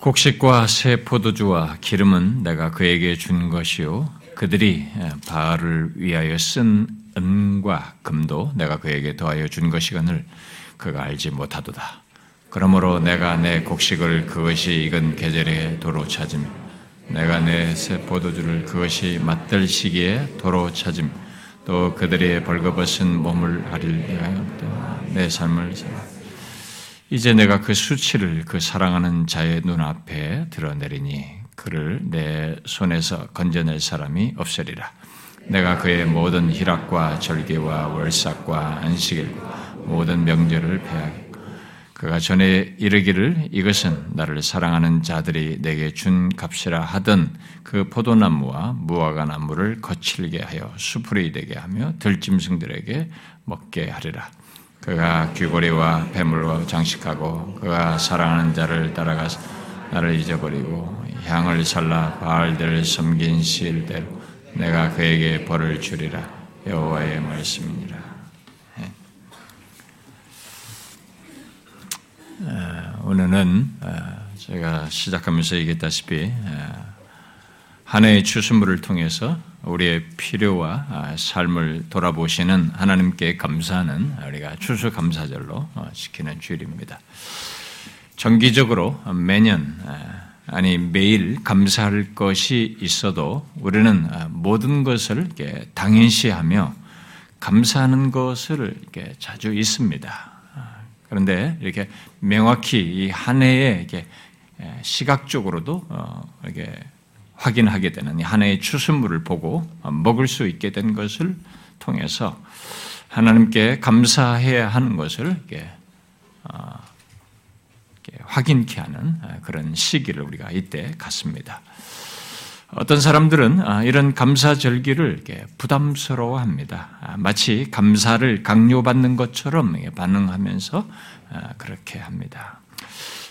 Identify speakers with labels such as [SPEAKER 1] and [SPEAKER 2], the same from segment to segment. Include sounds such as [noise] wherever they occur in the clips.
[SPEAKER 1] 곡식과 새 포도주와 기름은 내가 그에게 준 것이요. 그들이 바알을 위하여 쓴 은과 금도 내가 그에게 더하여 준 것이거늘 그가 알지 못하도다. 그러므로 내가 내 곡식을 그것이 익은 계절에 도로 찾으며 내가 내 새 포도주를 그것이 맞들 시기에 도로 찾으며 또 그들의 벌거벗은 몸을 위하여 내 삶을 살아 이제 내가 그 수치를 그 사랑하는 자의 눈앞에 드러내리니 그를 내 손에서 건져낼 사람이 없으리라. 내가 그의 모든 희락과 절개와 월삭과 안식일 모든 명절을 패하게 그가 전에 이르기를 이것은 나를 사랑하는 자들이 내게 준 값이라 하던 그 포도나무와 무화과 나무를 거칠게 하여 수풀이 되게 하며 들짐승들에게 먹게 하리라. 그가 귀고리와 폐물과 장식하고 그가 사랑하는 자를 따라가서 나를 잊어버리고 향을 살라 바알들을 섬긴 시일대로 내가 그에게 벌을 주리라 여호와의 말씀이니라. 네. 어, 오늘은 어, 제가 시작하면서 얘기했다시피 어, 한 해의 추수물을 통해서 우리의 필요와 아, 삶을 돌아보시는 하나님께 감사하는 우리가 추수 감사절로 어, 지키는 주일입니다. 정기적으로 매년 아, 아니 매일 감사할 것이 있어도 우리는 아, 모든 것을 당연시하며 감사하는 것을 자주 있습니다. 그런데 이렇게 명확히 이 한 해에 시각적으로도 어, 이렇게 확인하게 되는 한 해의 추수물을 보고 먹을 수 있게 된 것을 통해서 하나님께 감사해야 하는 것을 어, 확인케 하는 그런 시기를 우리가 이때 갖습니다. 어떤 사람들은 아, 이런 감사 절기를 이렇게 부담스러워합니다. 아, 마치 감사를 강요받는 것처럼 반응하면서 아, 그렇게 합니다.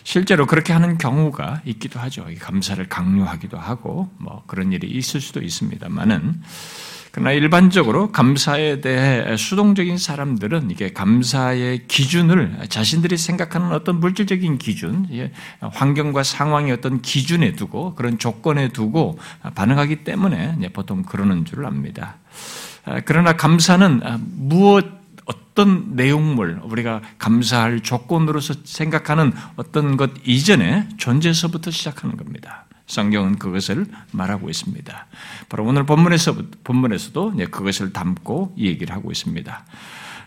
[SPEAKER 1] 실제로 그렇게 하는 경우가 있기도 하죠. 감사를 강요하기도 하고 뭐 그런 일이 있을 수도 있습니다만은 그러나 일반적으로 감사에 대해 수동적인 사람들은 이게 감사의 기준을 자신들이 생각하는 어떤 물질적인 기준, 예, 환경과 상황의 어떤 기준에 두고 그런 조건에 두고 반응하기 때문에 보통 그러는 줄 압니다. 아, 그러나 감사는 무엇 어떤 내용물, 우리가 감사할 조건으로서 생각하는 어떤 것 이전에 존재에서부터 시작하는 겁니다. 성경은 그것을 말하고 있습니다. 바로 오늘 본문에서, 본문에서도 그것을 담고 얘기를 하고 있습니다.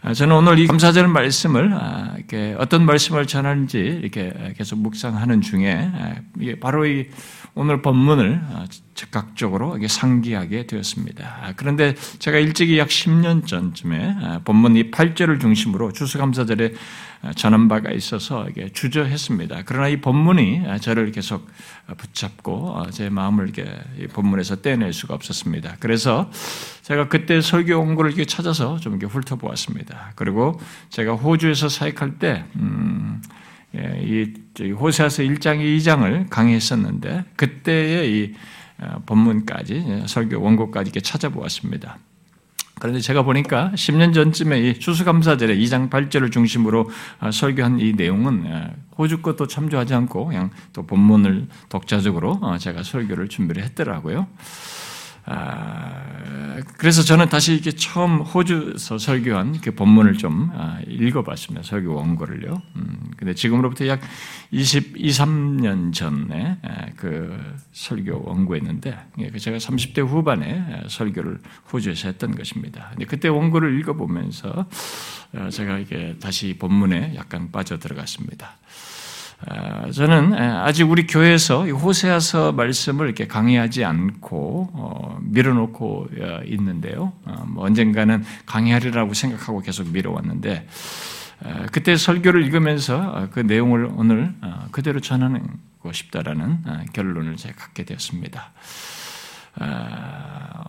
[SPEAKER 1] 아, 저는 오늘 이 감사절 말씀을 아, 어떤 말씀을 전하는지 이렇게 계속 묵상하는 중에 아, 바로 이 오늘 본문을 즉각적으로 상기하게 되었습니다. 그런데 제가 일찍이 약 10년 전쯤에 본문 이 8절을 중심으로 추수감사절에 전한 바가 있어서 주저했습니다. 그러나 이 본문이 저를 계속 붙잡고 제 마음을 이렇게 본문에서 떼낼 수가 없었습니다. 그래서 제가 그때 설교 원고를 찾아서 좀 이렇게 훑어보았습니다. 그리고 제가 호주에서 사역할 때, 음, 예, 이 호세아서 1장 2장을 강의했었는데 그때의 이 어, 본문까지 예, 설교 원고까지 이렇게 찾아보았습니다. 그런데 제가 보니까 10년 전쯤에 이 추수감사절에 2장 8절을 중심으로 어, 설교한 이 내용은 어, 호주 것도 참조하지 않고 그냥 또 본문을 독자적으로 제가 설교를 준비를 했더라고요. 아, 그래서 저는 다시 이렇게 처음 호주에서 설교한 그 본문을 좀 아, 읽어봤습니다. 설교 원고를요. 음, 근데 지금으로부터 약 20, 2, 3년 전에 그 설교 원고했는데 예, 그 제가 30대 후반에 설교를 호주에서 했던 것입니다. 근데 그때 원고를 읽어보면서 어, 제가 이게 다시 본문에 약간 빠져 들어갔습니다. 아, 저는 아직 우리 교회에서 호세아서 말씀을 이렇게 강의하지 않고 어, 밀어놓고 어, 있는데요. 어, 뭐 언젠가는 강의하리라고 생각하고 계속 밀어왔는데 그때 설교를 읽으면서 그 내용을 오늘 그대로 전하는 고 싶다라는 결론을 제가 갖게 되었습니다.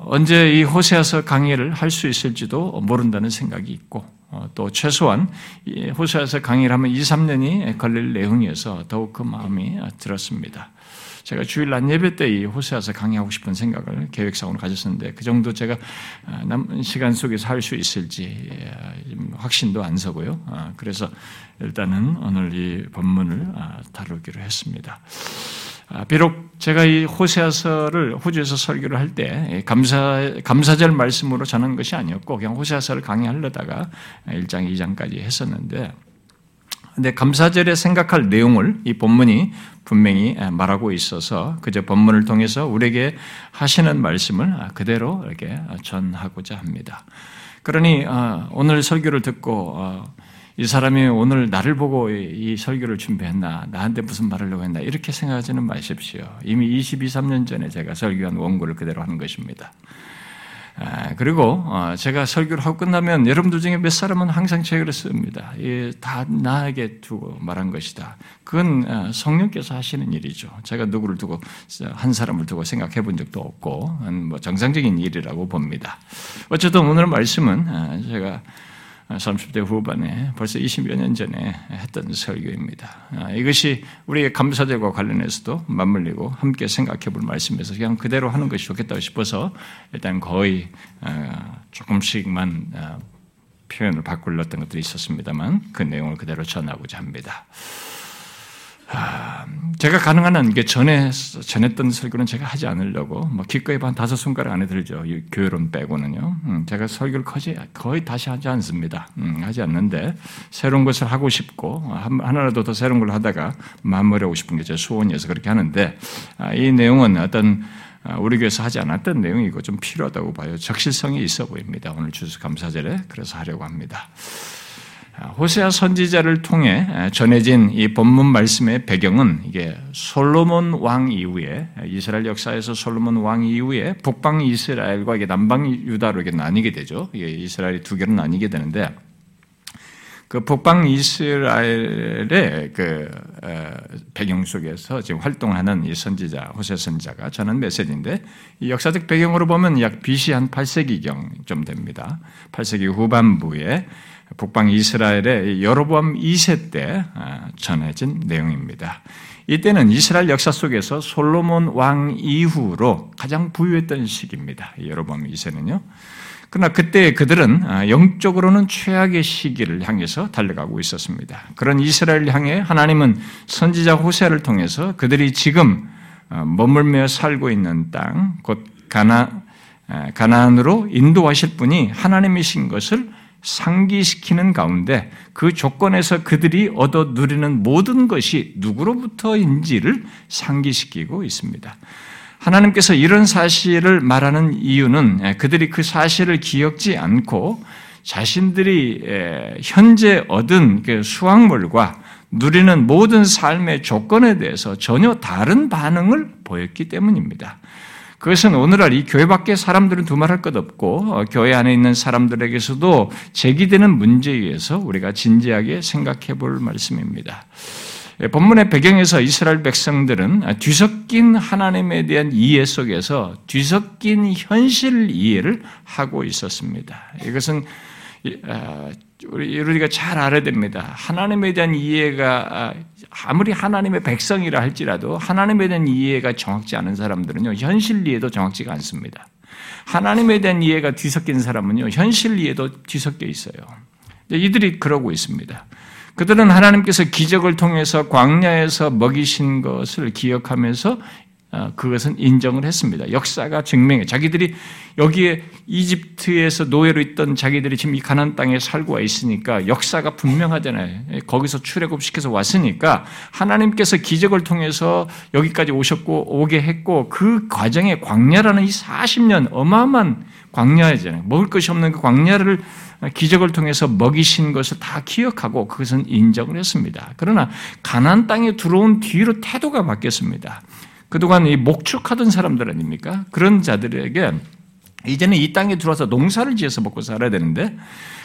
[SPEAKER 1] 언제 이 호세아서 강의를 할 수 있을지도 모른다는 생각이 있고 어, 또 최소한 호세아서 강의를 하면 2, 3년이 걸릴 내용이어서 더욱 그 마음이 들었습니다. 제가 주일 날 예배 때 이 호세아서 강의하고 싶은 생각을 계획상으로 가졌었는데 그 정도 제가 어, 남은 시간 속에서 할 수 있을지 확신도 안 서고요. 어, 그래서 일단은 오늘 이 본문을 다루기로 했습니다. 아, 비록 제가 이 호세아서를 호주에서 설교를 할 때 감사 감사절 말씀으로 전한 것이 아니었고 그냥 호세아서를 강의하려다가 1장 2장까지 했었는데 근데 감사절에 생각할 내용을 이 본문이 분명히 말하고 있어서 그저 본문을 통해서 우리에게 하시는 말씀을 그대로 이렇게 전하고자 합니다. 그러니 어, 오늘 설교를 듣고 어, 이 사람이 오늘 나를 보고 이 설교를 준비했나, 나한테 무슨 말을 하려고 했나, 이렇게 생각하지는 마십시오. 이미 22, 3년 전에 제가 설교한 원고를 그대로 하는 것입니다. 아, 그리고 어, 제가 설교를 하고 끝나면 여러분들 중에 몇 사람은 항상 책을 씁니다. 다 나에게 두고 말한 것이다. 그건 어, 성령께서 하시는 일이죠. 제가 누구를 두고 한 사람을 두고 생각해 본 적도 없고 뭐 정상적인 일이라고 봅니다. 어쨌든 오늘 말씀은 어, 제가 30대 후반에 벌써 20여 년 전에 했던 설교입니다. 아, 이것이 우리의 감사절과 관련해서도 맞물리고 함께 생각해 볼 말씀에서 그냥 그대로 하는 것이 좋겠다고 싶어서 일단 거의 아, 조금씩만 아, 표현을 바꾸었던 것들이 있었습니다만 그 내용을 그대로 전하고자 합니다. 아, 제가 가능한 한 전에 전했던 설교는 제가 하지 않으려고 뭐 기꺼이 반 다섯 손가락 안에 들죠. 교회론 빼고는요. 음, 제가 설교를 거의, 거의 다시 하지 않습니다. 음, 하지 않는데 새로운 것을 하고 싶고 하나라도 더 새로운 걸 하다가 마무리하고 싶은 게 제 소원이어서 그렇게 하는데 아, 이 내용은 어떤 아, 우리 교회에서 하지 않았던 내용이고 좀 필요하다고 봐요. 적실성이 있어 보입니다. 오늘 주수 감사절에 그래서 하려고 합니다. 호세아 선지자를 통해 전해진 이 본문 말씀의 배경은 이게 솔로몬 왕 이후에 이스라엘 역사에서 솔로몬 왕 이후에 북방 이스라엘과 이게 남방 유다로 이게 나뉘게 되죠. 이게 이스라엘이 두 개로 나뉘게 되는데 그 북방 이스라엘의 그 배경 속에서 지금 활동하는 이 선지자 호세 선지자가 전한 메시지인데 이 역사적 배경으로 보면 약 BC 한 8세기경 좀 됩니다. 8세기 후반부에 북방 이스라엘의 여로보암 2세 때 아, 전해진 내용입니다. 이때는 이스라엘 역사 속에서 솔로몬 왕 이후로 가장 부유했던 시기입니다. 여로보암 2세는요. 그러나 그때 그들은 아, 영적으로는 최악의 시기를 향해서 달려가고 있었습니다. 그런 이스라엘 향해 하나님은 선지자 호세를 통해서 그들이 지금 아, 머물며 살고 있는 땅, 곧 가나, 가나안으로 인도하실 분이 하나님이신 것을 상기시키는 가운데 그 조건에서 그들이 얻어 누리는 모든 것이 누구로부터인지를 상기시키고 있습니다. 하나님께서 이런 사실을 말하는 이유는 그들이 그 사실을 기억지 않고 자신들이 현재 얻은 그 수확물과 누리는 모든 삶의 조건에 대해서 전혀 다른 반응을 보였기 때문입니다. 그것은 오늘날 이 교회 밖에 사람들은 두말할 것 없고 어, 교회 안에 있는 사람들에게서도 제기되는 문제에 의해서 우리가 진지하게 생각해 볼 말씀입니다. 예, 본문의 배경에서 이스라엘 백성들은 뒤섞인 하나님에 대한 이해 속에서 뒤섞인 현실 이해를 하고 있었습니다. 이것은 아, 우리가 잘 알아야 됩니다. 하나님에 대한 이해가 아, 아무리 하나님의 백성이라 할지라도 하나님에 대한 이해가 정확지 않은 사람들은요 현실 이해도 정확지가 않습니다. 하나님에 대한 이해가 뒤섞인 사람은요 현실 이해도 뒤섞여 있어요. 이들이 그러고 있습니다. 그들은 하나님께서 기적을 통해서 광야에서 먹이신 것을 기억하면서 어, 그것은 인정을 했습니다. 역사가 증명해. 자기들이 여기에 이집트에서 노예로 있던 자기들이 지금 이 가난 땅에 살고 와 있으니까 역사가 분명하잖아요. 거기서 출애굽시켜서 왔으니까 하나님께서 기적을 통해서 여기까지 오셨고 오게 했고 그 과정에 광야라는 이 40년 어마어마한 광야잖아요. 먹을 것이 없는 그 광야를 기적을 통해서 먹이신 것을 다 기억하고 그것은 인정을 했습니다. 그러나 가난 땅에 들어온 뒤로 태도가 바뀌었습니다. 그동안 이 목축하던 사람들 아닙니까? 그런 자들에게 이제는 이 땅에 들어와서 농사를 지어서 먹고 살아야 되는데,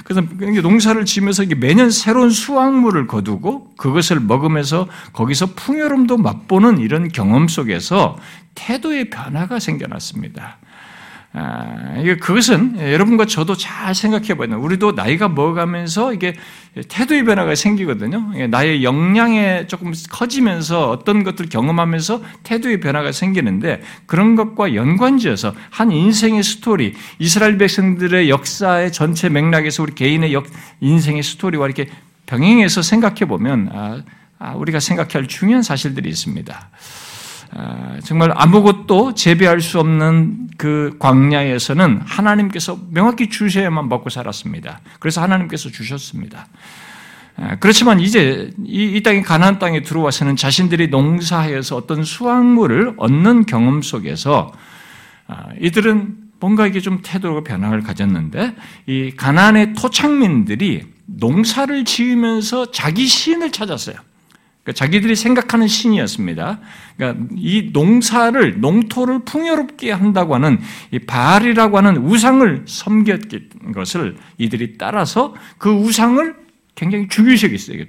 [SPEAKER 1] 그래서 농사를 지면서 매년 새로운 수확물을 거두고 그것을 먹으면서 거기서 풍요로움도 맛보는 이런 경험 속에서 태도의 변화가 생겨났습니다. 아, 이게 그것은 여러분과 저도 잘 생각해 보면 우리도 나이가 먹어가면서 이게 태도의 변화가 생기거든요. 나의 역량에 조금 커지면서 어떤 것들을 경험하면서 태도의 변화가 생기는데 그런 것과 연관지어서 한 인생의 스토리, 이스라엘 백성들의 역사의 전체 맥락에서 우리 개인의 역, 인생의 스토리와 이렇게 병행해서 생각해 보면 아, 아, 우리가 생각할 중요한 사실들이 있습니다. 아, 정말 아무것도 재배할 수 없는 그 광야에서는 하나님께서 명확히 주셔야만 먹고 살았습니다. 그래서 하나님께서 주셨습니다. 아, 그렇지만 이제 이, 땅에 가나안 땅에 들어와서는 자신들이 농사하여서 어떤 수확물을 얻는 경험 속에서 아, 이들은 뭔가 이게 좀 태도가 변화를 가졌는데 이 가나안의 토착민들이 농사를 지으면서 자기 신을 찾았어요. 그러니까 자기들이 생각하는 신이었습니다. 그러니까 이 농사를 농토를 풍요롭게 한다고 하는 이 바알이라고 하는 우상을 섬겼던 것을 이들이 따라서 그 우상을 굉장히 중요시했어요.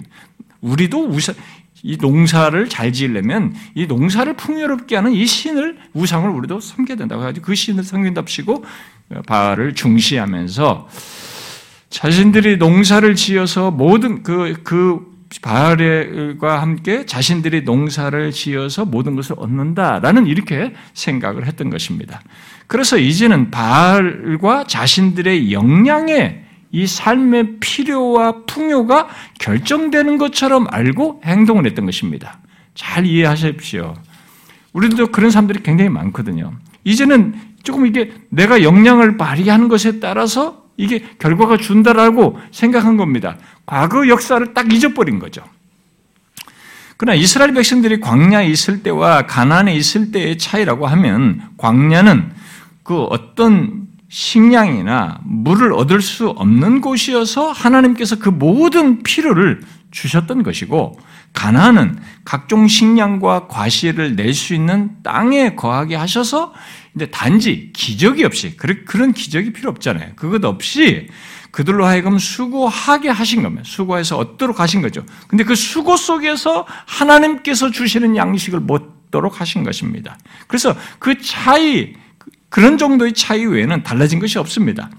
[SPEAKER 1] 우리도 우상 이 농사를 잘 지으려면 이 농사를 풍요롭게 하는 이 신을 우상을 우리도 섬겨야 된다고 해가지고 그 신을 섬긴답시고 바알을 중시하면서 자신들이 농사를 지어서 모든 그, 그 바알과 함께 자신들이 농사를 지어서 모든 것을 얻는다라는 이렇게 생각을 했던 것입니다. 그래서 이제는 바알과 자신들의 역량에 이 삶의 필요와 풍요가 결정되는 것처럼 알고 행동을 했던 것입니다. 잘 이해하십시오. 우리들도 그런 사람들이 굉장히 많거든요. 이제는 조금 이게 내가 역량을 발휘하는 것에 따라서 이게 결과가 준다라고 생각한 겁니다. 과거 역사를 딱 잊어버린 거죠. 그러나 이스라엘 백성들이 광야에 있을 때와 가난에 있을 때의 차이라고 하면 광야는 그 어떤 식량이나 물을 얻을 수 없는 곳이어서 하나님께서 그 모든 필요를 주셨던 것이고 가나안은 각종 식량과 과실을 낼 수 있는 땅에 거하게 하셔서 근데 단지 기적이 없이 그런 기적이 필요 없잖아요. 그것 없이 그들로 하여금 수고하게 하신 겁니다. 수고해서 얻도록 하신 거죠. 근데 그 수고 속에서 하나님께서 주시는 양식을 먹도록 하신 것입니다. 그래서 그 차이 그런 정도의 차이 외에는 달라진 것이 없습니다.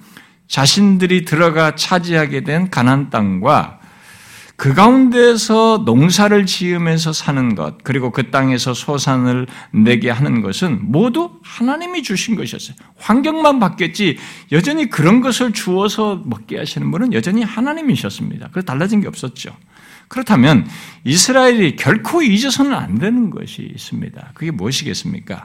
[SPEAKER 1] 자신들이 들어가 차지하게 된 가난 땅과 그 가운데서 농사를 지으면서 사는 것, 그리고 그 땅에서 소산을 내게 하는 것은 모두 하나님이 주신 것이었어요. 환경만 바뀌었지, 여전히 그런 것을 주어서 먹게 하시는 분은 여전히 하나님이셨습니다. 그래서 달라진 게 없었죠. 그렇다면 이스라엘이 결코 잊어서는 안 되는 것이 있습니다. 그게 무엇이겠습니까?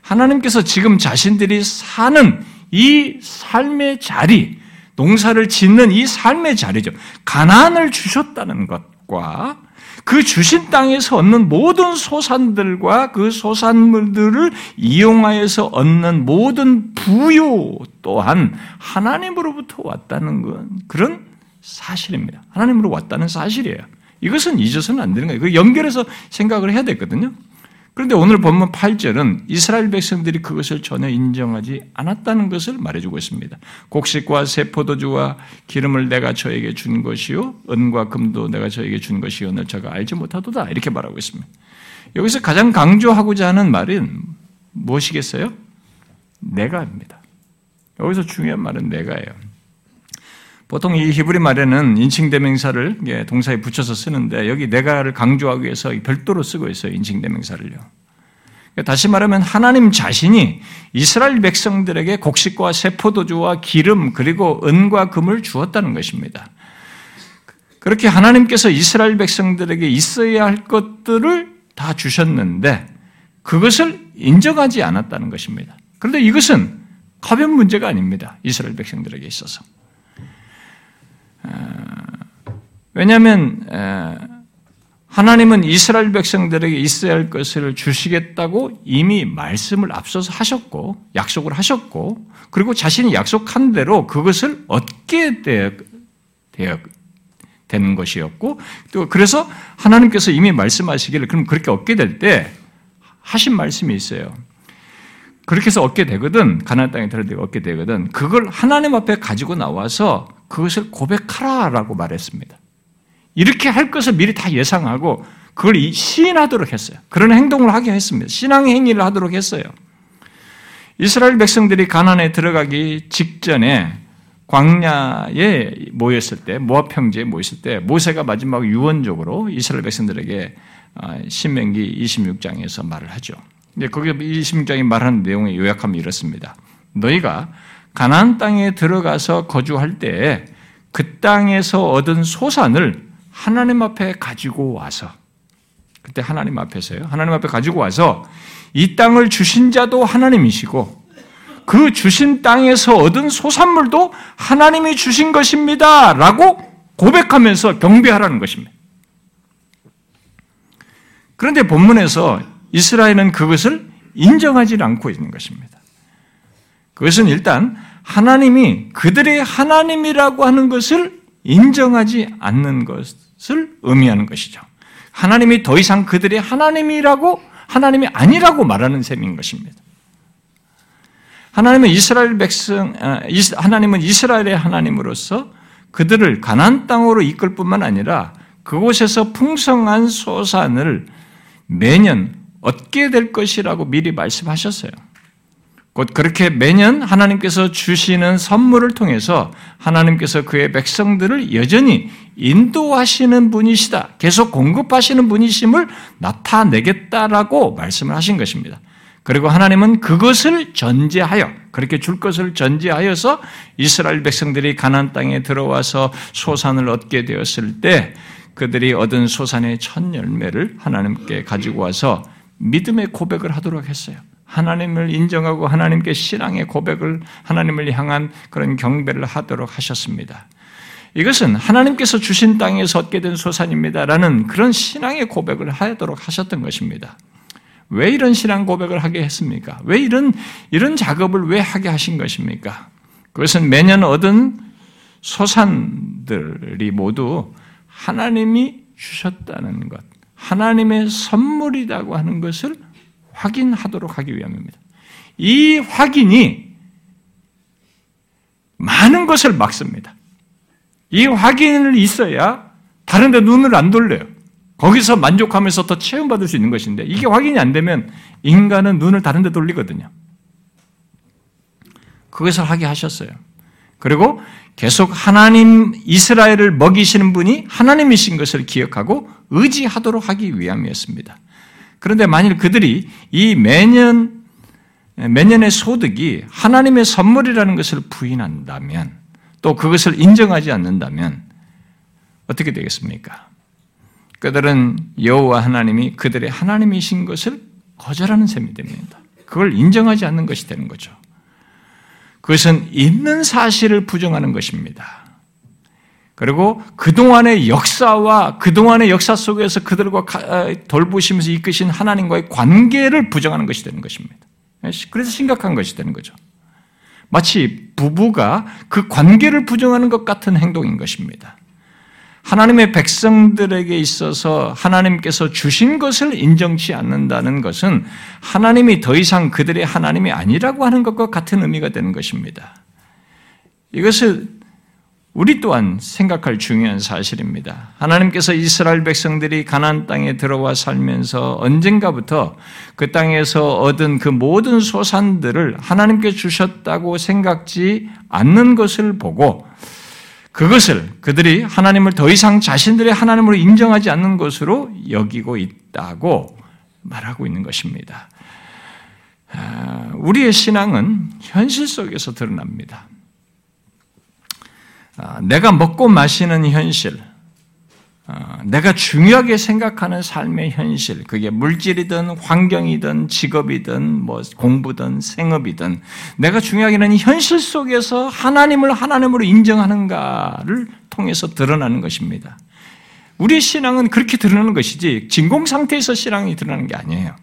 [SPEAKER 1] 하나님께서 지금 자신들이 사는 이 삶의 자리, 농사를 짓는 이 삶의 자리죠. 가난을 주셨다는 것과 그 주신 땅에서 얻는 모든 소산들과 그 소산물들을 이용하여서 얻는 모든 부요 또한 하나님으로부터 왔다는 건 그런 사실입니다. 하나님으로 왔다는 사실이에요. 이것은 잊어서는 안 되는 거예요. 그 연결해서 생각을 해야 되거든요. 그런데 오늘 본문 8절은 이스라엘 백성들이 그것을 전혀 인정하지 않았다는 것을 말해주고 있습니다. 곡식과 새 포도주와 기름을 내가 저에게 준 것이요 은과 금도 내가 저에게 준 것이요 오늘 저가 알지 못하도다 이렇게 말하고 있습니다. 여기서 가장 강조하고자 하는 말은 무엇이겠어요? 내가입니다. 여기서 중요한 말은 내가예요. 보통 이 히브리 말에는 인칭대명사를 동사에 붙여서 쓰는데 여기 내가를 강조하기 위해서 별도로 쓰고 있어요. 인칭대명사를요. 그러니까 다시 말하면 하나님 자신이 이스라엘 백성들에게 곡식과 세포도주와 기름 그리고 은과 금을 주었다는 것입니다. 그렇게 하나님께서 이스라엘 백성들에게 있어야 할 것들을 다 주셨는데 그것을 인정하지 않았다는 것입니다. 그런데 이것은 가벼운 문제가 아닙니다. 이스라엘 백성들에게 있어서. 왜냐하면 하나님은 이스라엘 백성들에게 있어야 할 것을 주시겠다고 이미 말씀을 앞서서 하셨고 약속을 하셨고 그리고 자신이 약속한 대로 그것을 얻게 되는 것이었고 또 그래서 하나님께서 이미 말씀하시기를 그럼 그렇게 얻게 될 때 하신 말씀이 있어요. 그렇게 해서 얻게 되거든 가나안 땅에 들어들 얻게 되거든 그걸 하나님 앞에 가지고 나와서 그것을 고백하라라고 말했습니다. 이렇게 할 것을 미리 다 예상하고 그걸 시인하도록 했어요. 그런 행동을 하게 했습니다. 신앙 행위를 하도록 했어요. 이스라엘 백성들이 가난에 들어가기 직전에 광야에 모였을 때, 모압 평지에 모였을 때 모세가 마지막 유언적으로 이스라엘 백성들에게 아, 신명기 26장에서 말을 하죠. 근데 거기 26장이 말하는 내용의 요약하면 이렇습니다. 너희가 가나안 땅에 들어가서 거주할 때 그 땅에서 얻은 소산을 하나님 앞에 가지고 와서 그때 하나님 앞에서요. 하나님 앞에 가지고 와서 이 땅을 주신 자도 하나님이시고 그 주신 땅에서 얻은 소산물도 하나님이 주신 것입니다. 라고 고백하면서 경배하라는 것입니다. 그런데 본문에서 이스라엘은 그것을 인정하지 않고 있는 것입니다. 그것은 일단 하나님이 그들의 하나님이라고 하는 것을 인정하지 않는 것을 의미하는 것이죠. 하나님이 더 이상 그들의 하나님이라고 하나님이 아니라고 말하는 셈인 것입니다. 하나님은 이스라엘 백성, 아, 하나님은 이스라엘의 하나님으로서 그들을 가난 땅으로 이끌 뿐만 아니라 그곳에서 풍성한 소산을 매년 얻게 될 것이라고 미리 말씀하셨어요. 곧 그렇게 매년 하나님께서 주시는 선물을 통해서 하나님께서 그의 백성들을 여전히 인도하시는 분이시다. 계속 공급하시는 분이심을 나타내겠다라고 말씀을 하신 것입니다. 그리고 하나님은 그것을 전제하여 그렇게 줄 것을 전제하여서 이스라엘 백성들이 가나안 땅에 들어와서 소산을 얻게 되었을 때 그들이 얻은 소산의 첫 열매를 하나님께 가지고 와서 믿음의 고백을 하도록 했어요. 하나님을 인정하고 하나님께 신앙의 고백을 하나님을 향한 그런 경배를 하도록 하셨습니다. 이것은 하나님께서 주신 땅에서 얻게 된 소산입니다라는 그런 신앙의 고백을 하도록 하셨던 것입니다. 왜 이런 신앙 고백을 하게 했습니까? 왜 이런 이런 작업을 왜 하게 하신 것입니까? 그것은 매년 얻은 소산들이 모두 하나님이 주셨다는 것, 하나님의 선물이라고 하는 것을 확인하도록 하기 위함입니다. 이 확인이 많은 것을 막습니다. 이 확인을 있어야 다른 데 눈을 안 돌려요. 거기서 만족하면서 더 체험받을 수 있는 것인데 이게 확인이 안 되면 인간은 눈을 다른 데 돌리거든요. 그것을 하게 하셨어요. 그리고 계속 하나님 이스라엘을 먹이시는 분이 하나님이신 것을 기억하고 의지하도록 하기 위함이었습니다. 그런데 만일 그들이 이 매년 매년의 소득이 하나님의 선물이라는 것을 부인한다면 또 그것을 인정하지 않는다면 어떻게 되겠습니까? 그들은 여호와 하나님이 그들의 하나님이신 것을 거절하는 셈이 됩니다. 그걸 인정하지 않는 것이 되는 거죠. 그것은 있는 사실을 부정하는 것입니다. 그리고 그동안의 역사와 그동안의 역사 속에서 그들과 어, 돌보시면서 이끄신 하나님과의 관계를 부정하는 것이 되는 것입니다. 그래서 심각한 것이 되는 거죠. 마치 부부가 그 관계를 부정하는 것 같은 행동인 것입니다. 하나님의 백성들에게 있어서 하나님께서 주신 것을 인정치 않는다는 것은 하나님이 더 이상 그들의 하나님이 아니라고 하는 것과 같은 의미가 되는 것입니다. 이것을 우리 또한 생각할 중요한 사실입니다. 하나님께서 이스라엘 백성들이 가나안 땅에 들어와 살면서 언젠가부터 그 땅에서 얻은 그 모든 소산들을 하나님께 주셨다고 생각지 않는 것을 보고 그것을 그들이 하나님을 더 이상 자신들의 하나님으로 인정하지 않는 것으로 여기고 있다고 말하고 있는 것입니다. 아, 우리의 신앙은 현실 속에서 드러납니다. 아, 내가 먹고 마시는 현실, 아, 내가 중요하게 생각하는 삶의 현실, 그게 물질이든 환경이든 직업이든 뭐 공부든 생업이든 내가 중요하게 는 현실 속에서 하나님을 하나님으로 인정하는가를 통해서 드러나는 것입니다. 우리 신앙은 그렇게 드러나는 것이지 진공 상태에서 신앙이 드러나는 게 아니에요.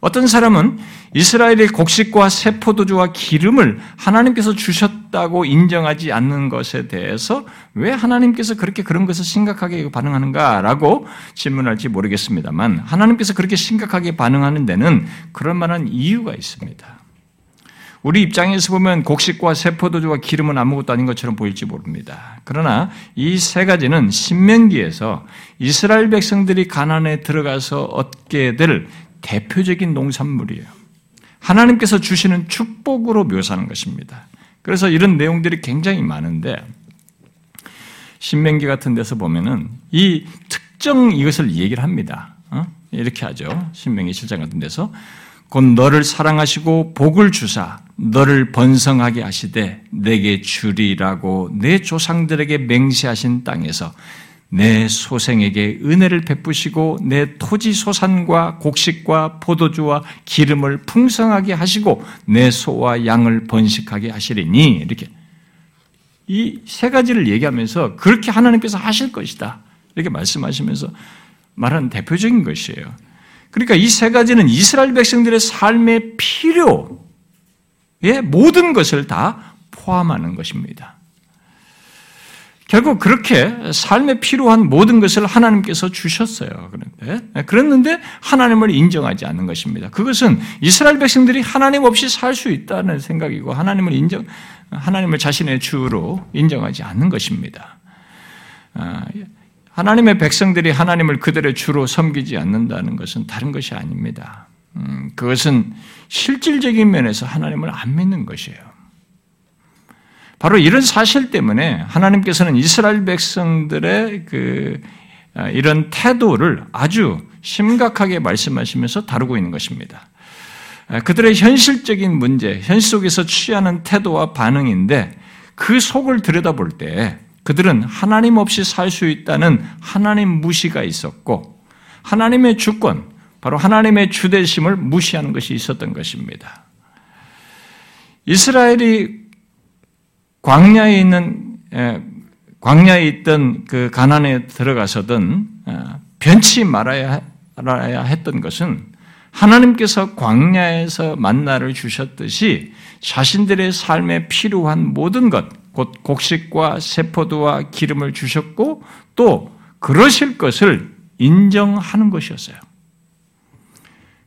[SPEAKER 1] 어떤 사람은 이스라엘의 곡식과 세포도주와 기름을 하나님께서 주셨다고 인정하지 않는 것에 대해서 왜 하나님께서 그렇게 그런 것을 심각하게 반응하는가라고 질문할지 모르겠습니다만 하나님께서 그렇게 심각하게 반응하는 데는 그럴 만한 이유가 있습니다. 우리 입장에서 보면 곡식과 세포도주와 기름은 아무것도 아닌 것처럼 보일지 모릅니다. 그러나 이 세 가지는 신명기에서 이스라엘 백성들이 가난에 들어가서 얻게 될 대표적인 농산물이에요. 하나님께서 주시는 축복으로 묘사하는 것입니다. 그래서 이런 내용들이 굉장히 많은데 신명기 같은 데서 보면은 이 특정 이것을 얘기를 합니다. 어? 이렇게 하죠. 신명기 7장 같은 데서 곧 너를 사랑하시고 복을 주사 너를 번성하게 하시되 내게 주리라고 내 조상들에게 맹세하신 땅에서 내 소생에게 은혜를 베푸시고 내 토지 소산과 곡식과 포도주와 기름을 풍성하게 하시고 내 소와 양을 번식하게 하시리니 이렇게 이 세 가지를 얘기하면서 그렇게 하나님께서 하실 것이다 이렇게 말씀하시면서 말하는 대표적인 것이에요. 그러니까 이 세 가지는 이스라엘 백성들의 삶의 필요의 모든 것을 다 포함하는 것입니다. 결국 그렇게 삶에 필요한 모든 것을 하나님께서 주셨어요. 그런데 그랬는데 하나님을 인정하지 않는 것입니다. 그것은 이스라엘 백성들이 하나님 없이 살 수 있다는 생각이고 하나님을 인정 하나님을 자신의 주로 인정하지 않는 것입니다. 아, 하나님의 백성들이 하나님을 그들의 주로 섬기지 않는다는 것은 다른 것이 아닙니다. 음, 그것은 실질적인 면에서 하나님을 안 믿는 것이에요. 바로 이런 사실 때문에 하나님께서는 이스라엘 백성들의 그 아, 이런 태도를 아주 심각하게 말씀하시면서 다루고 있는 것입니다. 아, 그들의 현실적인 문제, 현실 속에서 취하는 태도와 반응인데 그 속을 들여다볼 때 그들은 하나님 없이 살 수 있다는 하나님 무시가 있었고 하나님의 주권, 바로 하나님의 주대심을 무시하는 것이 있었던 것입니다. 이스라엘이 광야에 있는 광야에 있던 그 가난에 들어가서든 어, 변치 말아야 했던 것은 하나님께서 광야에서 만나를 주셨듯이 자신들의 삶에 필요한 모든 것, 곧 곡식과 세포도와 기름을 주셨고 또 그러실 것을 인정하는 것이었어요.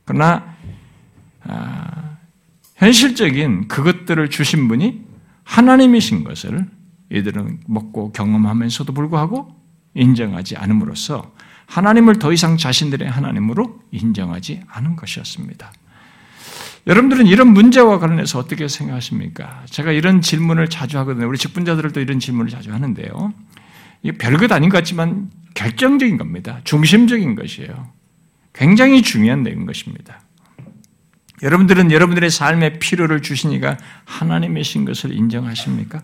[SPEAKER 1] 그러나 아, 현실적인 그것들을 주신 분이 하나님이신 것을 이들은 먹고 경험하면서도 불구하고 인정하지 않음으로써 하나님을 더 이상 자신들의 하나님으로 인정하지 않은 것이었습니다. 여러분들은 이런 문제와 관련해서 어떻게 생각하십니까? 제가 이런 질문을 자주 하거든요. 우리 직분자들도 이런 질문을 자주 하는데요. 이게 별것 아닌 것 같지만 결정적인 겁니다. 중심적인 것이에요. 굉장히 중요한 내용 것입니다. 여러분들은 여러분들의 삶의 필요를 주시니까 하나님이신 것을 인정하십니까?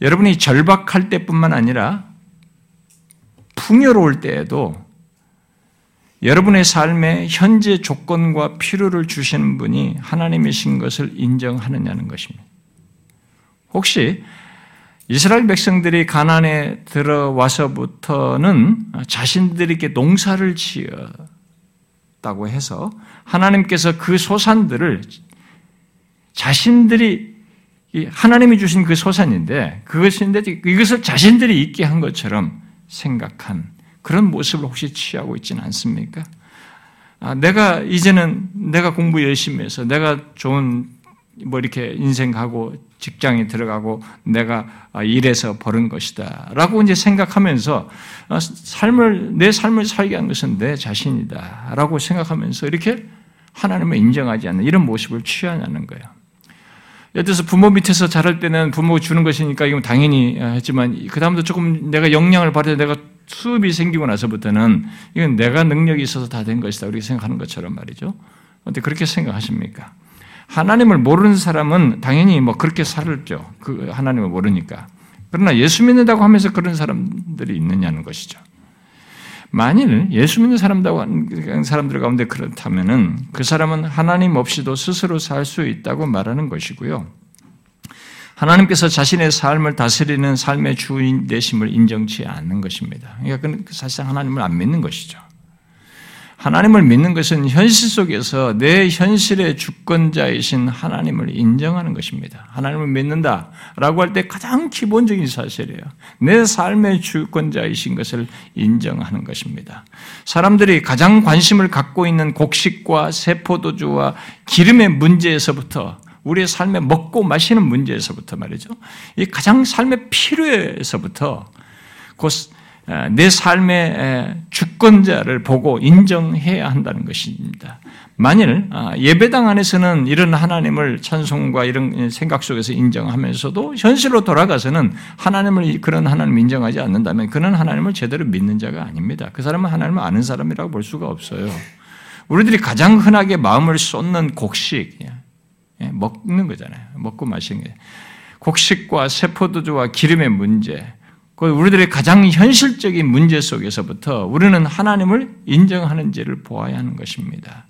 [SPEAKER 1] 여러분이 절박할 때뿐만 아니라 풍요로울 때에도 여러분의 삶의 현재 조건과 필요를 주시는 분이 하나님이신 것을 인정하느냐는 것입니다. 혹시 이스라엘 백성들이 가난에 들어와서부터는 자신들에게 농사를 지었 다고 해서 하나님께서 그 소산들을 자신들이 하나님이 주신 그 소산인데 그것인데 이것을 자신들이 있게 한 것처럼 생각한 그런 모습을 혹시 취하고 있지는 않습니까? 아, 내가 이제는 내가 공부 열심히 해서 내가 좋은 뭐 이렇게 인생 가고 직장에 들어가고 내가 일해서 버는 것이다. 라고 이제 생각하면서 아, 삶을, 내 삶을 살게 한 것은 내 자신이다. 라고 생각하면서 이렇게 하나님을 인정하지 않는 이런 모습을 취하냐는 거예요. 예를 들어서 부모 밑에서 자랄 때는 부모가 주는 것이니까 이건 당연히 했지만 그다음부터 조금 내가 영향을 받아 내가 수업이 생기고 나서부터는 이건 내가 능력이 있어서 다 된 것이다. 우리가 생각하는 것처럼 말이죠. 어때 그렇게 생각하십니까? 하나님을 모르는 사람은 당연히 뭐 그렇게 살죠. 그 하나님을 모르니까. 그러나 예수 믿는다고 하면서 그런 사람들이 있느냐는 것이죠. 만일 예수 믿는 사람들 가운데 그렇다면은 그 사람은 하나님 없이도 스스로 살 수 있다고 말하는 것이고요. 하나님께서 자신의 삶을 다스리는 삶의 주인 되심을 인정치 않는 것입니다. 그러니까 사실상 하나님을 안 믿는 것이죠. 하나님을 믿는 것은 현실 속에서 내 현실의 주권자이신 하나님을 인정하는 것입니다. 하나님을 믿는다 라고 할 때 가장 기본적인 사실이에요. 내 삶의 주권자이신 것을 인정하는 것입니다. 사람들이 가장 관심을 갖고 있는 곡식과 세포도주와 기름의 문제에서부터 우리의 삶에 먹고 마시는 문제에서부터 말이죠. 이 가장 삶의 필요에서부터 곧 내 삶의 주권자를 보고 인정해야 한다는 것입니다. 만일 아, 예배당 안에서는 이런 하나님을 찬송과 이런 생각 속에서 인정하면서도 현실로 돌아가서는 하나님을 그런 하나님 인정하지 않는다면 그는 하나님을 제대로 믿는 자가 아닙니다. 그 사람은 하나님을 아는 사람이라고 볼 수가 없어요. 우리들이 가장 흔하게 마음을 쏟는 곡식, 예, 먹는 거잖아요. 먹고 마시는 게. 곡식과 세포도주와 기름의 문제, 우리들의 가장 현실적인 문제 속에서부터 우리는 하나님을 인정하는지를 보아야 하는 것입니다.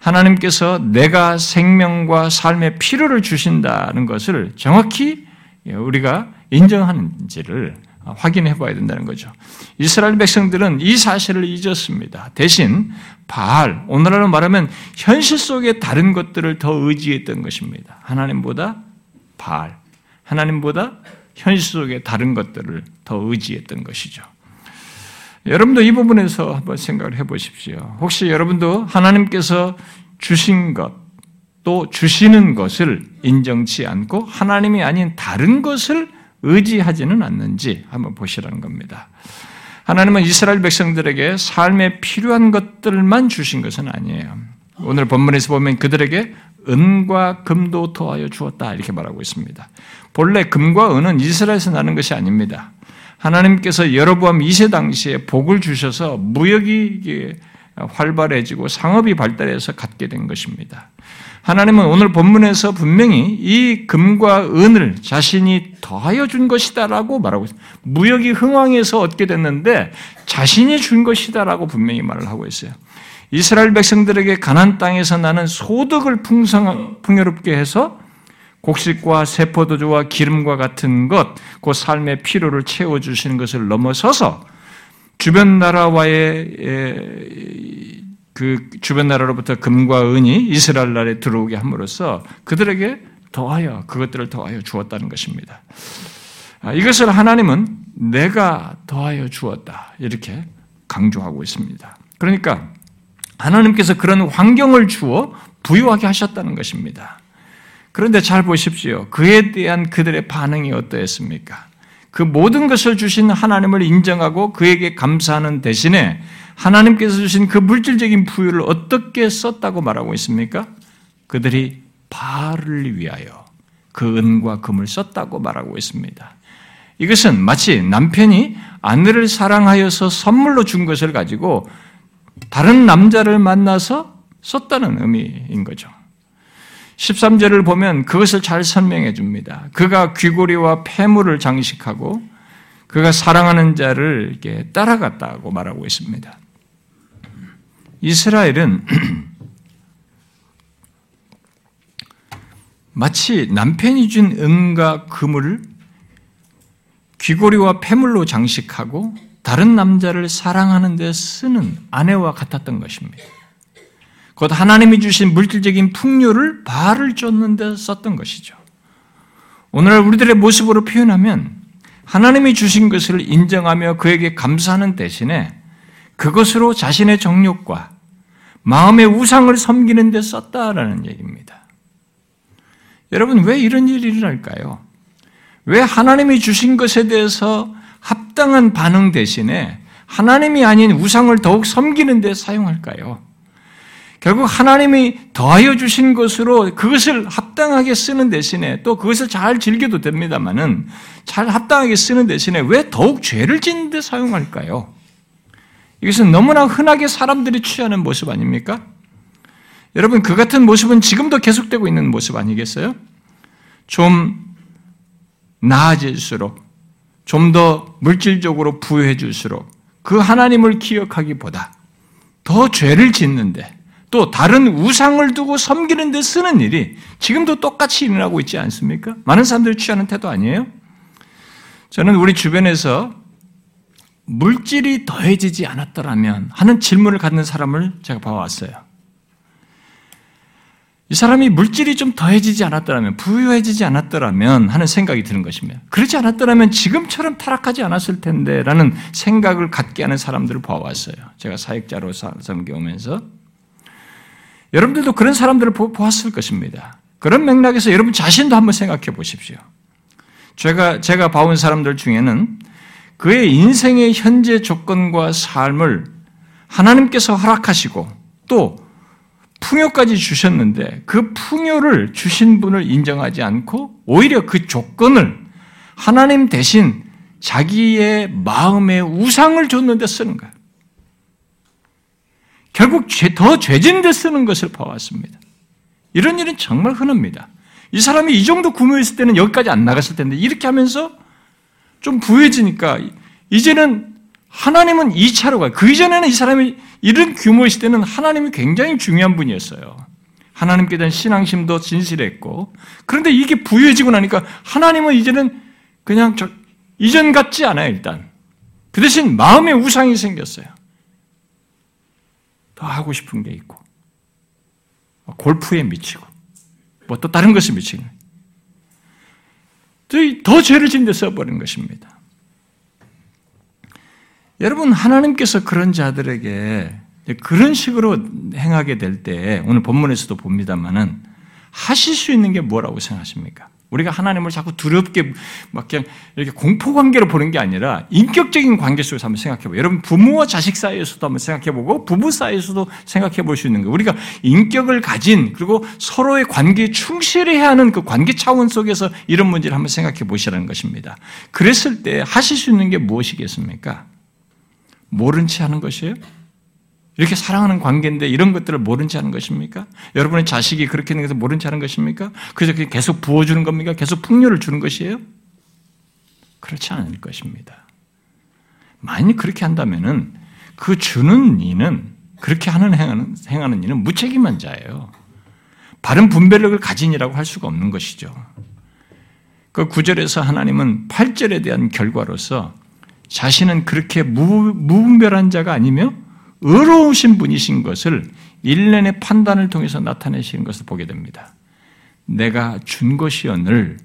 [SPEAKER 1] 하나님께서 내가 생명과 삶의 필요를 주신다는 것을 정확히 우리가 인정하는지를 확인해 봐야 된다는 거죠. 이스라엘 백성들은 이 사실을 잊었습니다. 대신 바알, 오늘날로 말하면 현실 속의 다른 것들을 더 의지했던 것입니다. 하나님보다 바알, 하나님보다 현실 속의 다른 것들을 더 의지했던 것이죠. 여러분도 이 부분에서 한번 생각을 해 보십시오. 혹시 여러분도 하나님께서 주신 것, 또 주시는 것을 인정치 않고 하나님이 아닌 다른 것을 의지하지는 않는지 한번 보시라는 겁니다. 하나님은 이스라엘 백성들에게 삶에 필요한 것들만 주신 것은 아니에요. 오늘 본문에서 보면 그들에게 은과 금도 더하여 주었다 이렇게 말하고 있습니다. 본래 금과 은은 이스라엘에서 나는 것이 아닙니다. 하나님께서 여로보암 2세 당시에 복을 주셔서 무역이 활발해지고 상업이 발달해서 갖게 된 것입니다. 하나님은 오늘 본문에서 분명히 이 금과 은을 자신이 더하여 준 것이다라고 말하고 있습니다. 무역이 흥황해서 얻게 됐는데 자신이 준 것이다라고 분명히 말을 하고 있어요. 이스라엘 백성들에게 가난 땅에서 나는 소득을 풍성 풍요롭게 해서 곡식과 세포도주와 기름과 같은 것, 그 삶의 필요를 채워 주시는 것을 넘어서서 주변 나라와의 그 주변 나라로부터 금과 은이 이스라엘 나라에 들어오게 함으로써 그들에게 더하여 그것들을 더하여 주었다는 것입니다. 아, 이것을 하나님은 내가 더하여 주었다 이렇게 강조하고 있습니다. 그러니까 하나님께서 그런 환경을 주어 부유하게 하셨다는 것입니다. 그런데 잘 보십시오. 그에 대한 그들의 반응이 어떠했습니까? 그 모든 것을 주신 하나님을 인정하고 그에게 감사하는 대신에 하나님께서 주신 그 물질적인 부유를 어떻게 썼다고 말하고 있습니까? 그들이 바알을 위하여 그 은과 금을 썼다고 말하고 있습니다. 이것은 마치 남편이 아내를 사랑하여서 선물로 준 것을 가지고 다른 남자를 만나서 썼다는 의미인 거죠. 13절을 보면 그것을 잘 설명해 줍니다. 그가 귀고리와 폐물을 장식하고 그가 사랑하는 자를 이렇게 따라갔다고 말하고 있습니다. 이스라엘은 [clears throat] 마치 남편이 준 은과 금을 귀고리와 폐물로 장식하고 다른 남자를 사랑하는 데 쓰는 아내와 같았던 것입니다. 곧 하나님이 주신 물질적인 풍요를 발을 쫓는 데 썼던 것이죠. 오늘날 우리들의 모습으로 표현하면 하나님이 주신 것을 인정하며 그에게 감사하는 대신에 그것으로 자신의 정욕과 마음의 우상을 섬기는 데 썼다라는 얘기입니다. 여러분, 왜 이런 일이 일어날까요? 왜 하나님이 주신 것에 대해서 합당한 반응 대신에 하나님이 아닌 우상을 더욱 섬기는 데 사용할까요? 결국 하나님이 더하여 주신 것으로 그것을 합당하게 쓰는 대신에 또 그것을 잘 즐겨도 됩니다만은 잘 합당하게 쓰는 대신에 왜 더욱 죄를 짓는 데 사용할까요? 이것은 너무나 흔하게 사람들이 취하는 모습 아닙니까? 여러분, 그 같은 모습은 지금도 계속되고 있는 모습 아니겠어요? 좀 나아질수록, 좀 더 물질적으로 부유해질수록 그 하나님을 기억하기보다 더 죄를 짓는데 또 다른 우상을 두고 섬기는 데 쓰는 일이 지금도 똑같이 일어나고 있지 않습니까? 많은 사람들이 취하는 태도 아니에요? 저는 우리 주변에서 물질이 더해지지 않았더라면 하는 질문을 갖는 사람을 제가 봐왔어요. 이 사람이 물질이 좀 더해지지 않았더라면, 부유해지지 않았더라면 하는 생각이 드는 것입니다. 그렇지 않았더라면 지금처럼 타락하지 않았을 텐데 라는 생각을 갖게 하는 사람들을 봐왔어요. 제가 사역자로 섬겨오면서. 여러분들도 그런 사람들을 보았을 것입니다. 그런 맥락에서 여러분 자신도 한번 생각해 보십시오. 제가, 제가 봐온 사람들 중에는 그의 인생의 현재 조건과 삶을 하나님께서 허락하시고 또 풍요까지 주셨는데 그 풍요를 주신 분을 인정하지 않고 오히려 그 조건을 하나님 대신 자기의 마음의 우상을 줬는데 쓰는 거예요. 결국 더 죄진 데 쓰는 것을 봐왔습니다. 이런 일은 정말 흔합니다. 이 사람이 이 정도 구매했을 때는 여기까지 안 나갔을 텐데 이렇게 하면서 좀 부해지니까 이제는 하나님은 2차로 가요. 그 이전에는 이 사람이 이런 규모의 시대는 하나님이 굉장히 중요한 분이었어요. 하나님께 대한 신앙심도 진실했고 그런데 이게 부유해지고 나니까 하나님은 이제는 그냥 저 이전 같지 않아요 일단 그 대신 마음의 우상이 생겼어요 더 하고 싶은 게 있고 골프에 미치고 뭐 또 다른 것에 미치고 더 죄를 진데 써버리는 것입니다 여러분 하나님께서 그런 자들에게 그런 식으로 행하게 될 때 오늘 본문에서도 봅니다만은 하실 수 있는 게 뭐라고 생각하십니까? 우리가 하나님을 자꾸 두렵게 막 그냥 이렇게 공포 관계로 보는 게 아니라 인격적인 관계 속에서 한번 생각해 보고 여러분 부모와 자식 사이에서도 한번 생각해 보고 부부 사이에서도 생각해 볼 수 있는 거 우리가 인격을 가진 그리고 서로의 관계에 충실해야 하는 그 관계 차원 속에서 이런 문제를 한번 생각해 보시라는 것입니다. 그랬을 때 하실 수 있는 게 무엇이겠습니까? 모른 채 하는 것이에요? 이렇게 사랑하는 관계인데 이런 것들을 모른 채 하는 것입니까? 여러분의 자식이 그렇게 있는 것을 모른 채 하는 것입니까? 그래서 계속 부어주는 겁니까? 계속 풍요를 주는 것이에요? 그렇지 않을 것입니다. 만약 그렇게 한다면은 그 주는 이는 그렇게 하는 행하는, 행하는 이는 무책임한 자예요. 바른 분별력을 가진 이라고 할 수가 없는 것이죠. 그 구절에서 하나님은 8절에 대한 결과로서 자신은 그렇게 무, 무분별한 자가 아니며 의로우신 분이신 것을 일련의 판단을 통해서 나타내시는 것을 보게 됩니다. 내가 준 것이언을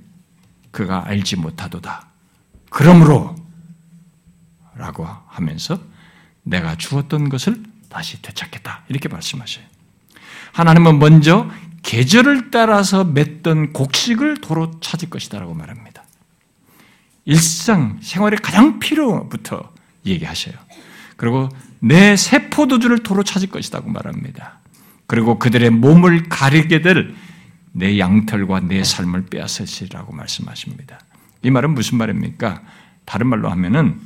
[SPEAKER 1] 그가 알지 못하도다. 그러므로 라고 하면서 내가 주었던 것을 다시 되찾겠다. 이렇게 말씀하셔요. 하나님은 먼저 계절을 따라서 맺던 곡식을 도로 찾을 것이다라고 말합니다. 일상 생활의 가장 필요부터 얘기하셔요. 그리고 내 세포도주를 도로 찾을 것이라고 말합니다. 그리고 그들의 몸을 가리게 될 내 양털과 내 삶을 빼앗으시라고 말씀하십니다. 이 말은 무슨 말입니까? 다른 말로 하면은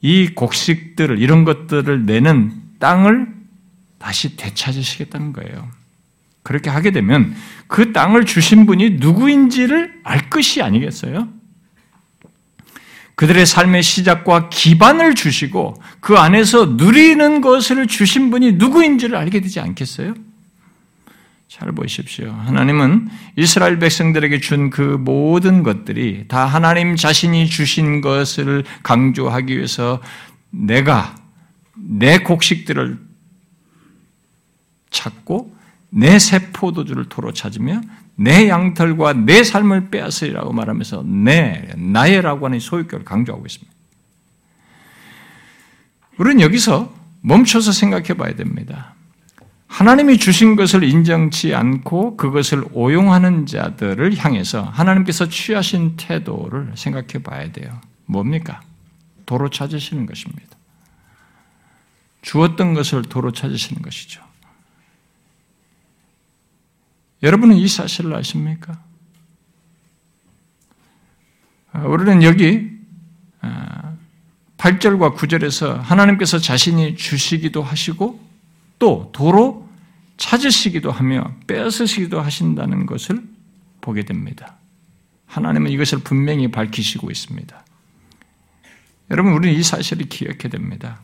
[SPEAKER 1] 이 곡식들을 이런 것들을 내는 땅을 다시 되찾으시겠다는 거예요. 그렇게 하게 되면 그 땅을 주신 분이 누구인지를 알 것이 아니겠어요? 그들의 삶의 시작과 기반을 주시고 그 안에서 누리는 것을 주신 분이 누구인지를 알게 되지 않겠어요? 잘 보십시오. 하나님은 이스라엘 백성들에게 준 그 모든 것들이 다 하나님 자신이 주신 것을 강조하기 위해서 내가 내 곡식들을 찾고 내 세포도주를 도로 찾으며 내 양털과 내 삶을 빼앗으리라고 말하면서 내, 나의라고 하는 소유격을 강조하고 있습니다. 우리는 여기서 멈춰서 생각해 봐야 됩니다. 하나님이 주신 것을 인정치 않고 그것을 오용하는 자들을 향해서 하나님께서 취하신 태도를 생각해 봐야 돼요. 뭡니까? 도로 찾으시는 것입니다. 주었던 것을 도로 찾으시는 것이죠. 여러분은 이 사실을 아십니까? 아, 우리는 여기 8절과 아, 9절에서 하나님께서 자신이 주시기도 하시고 또 도로 찾으시기도 하며 빼앗으시기도 하신다는 것을 보게 됩니다. 하나님은 이것을 분명히 밝히시고 있습니다. 여러분, 우리는 이 사실을 기억해야 됩니다.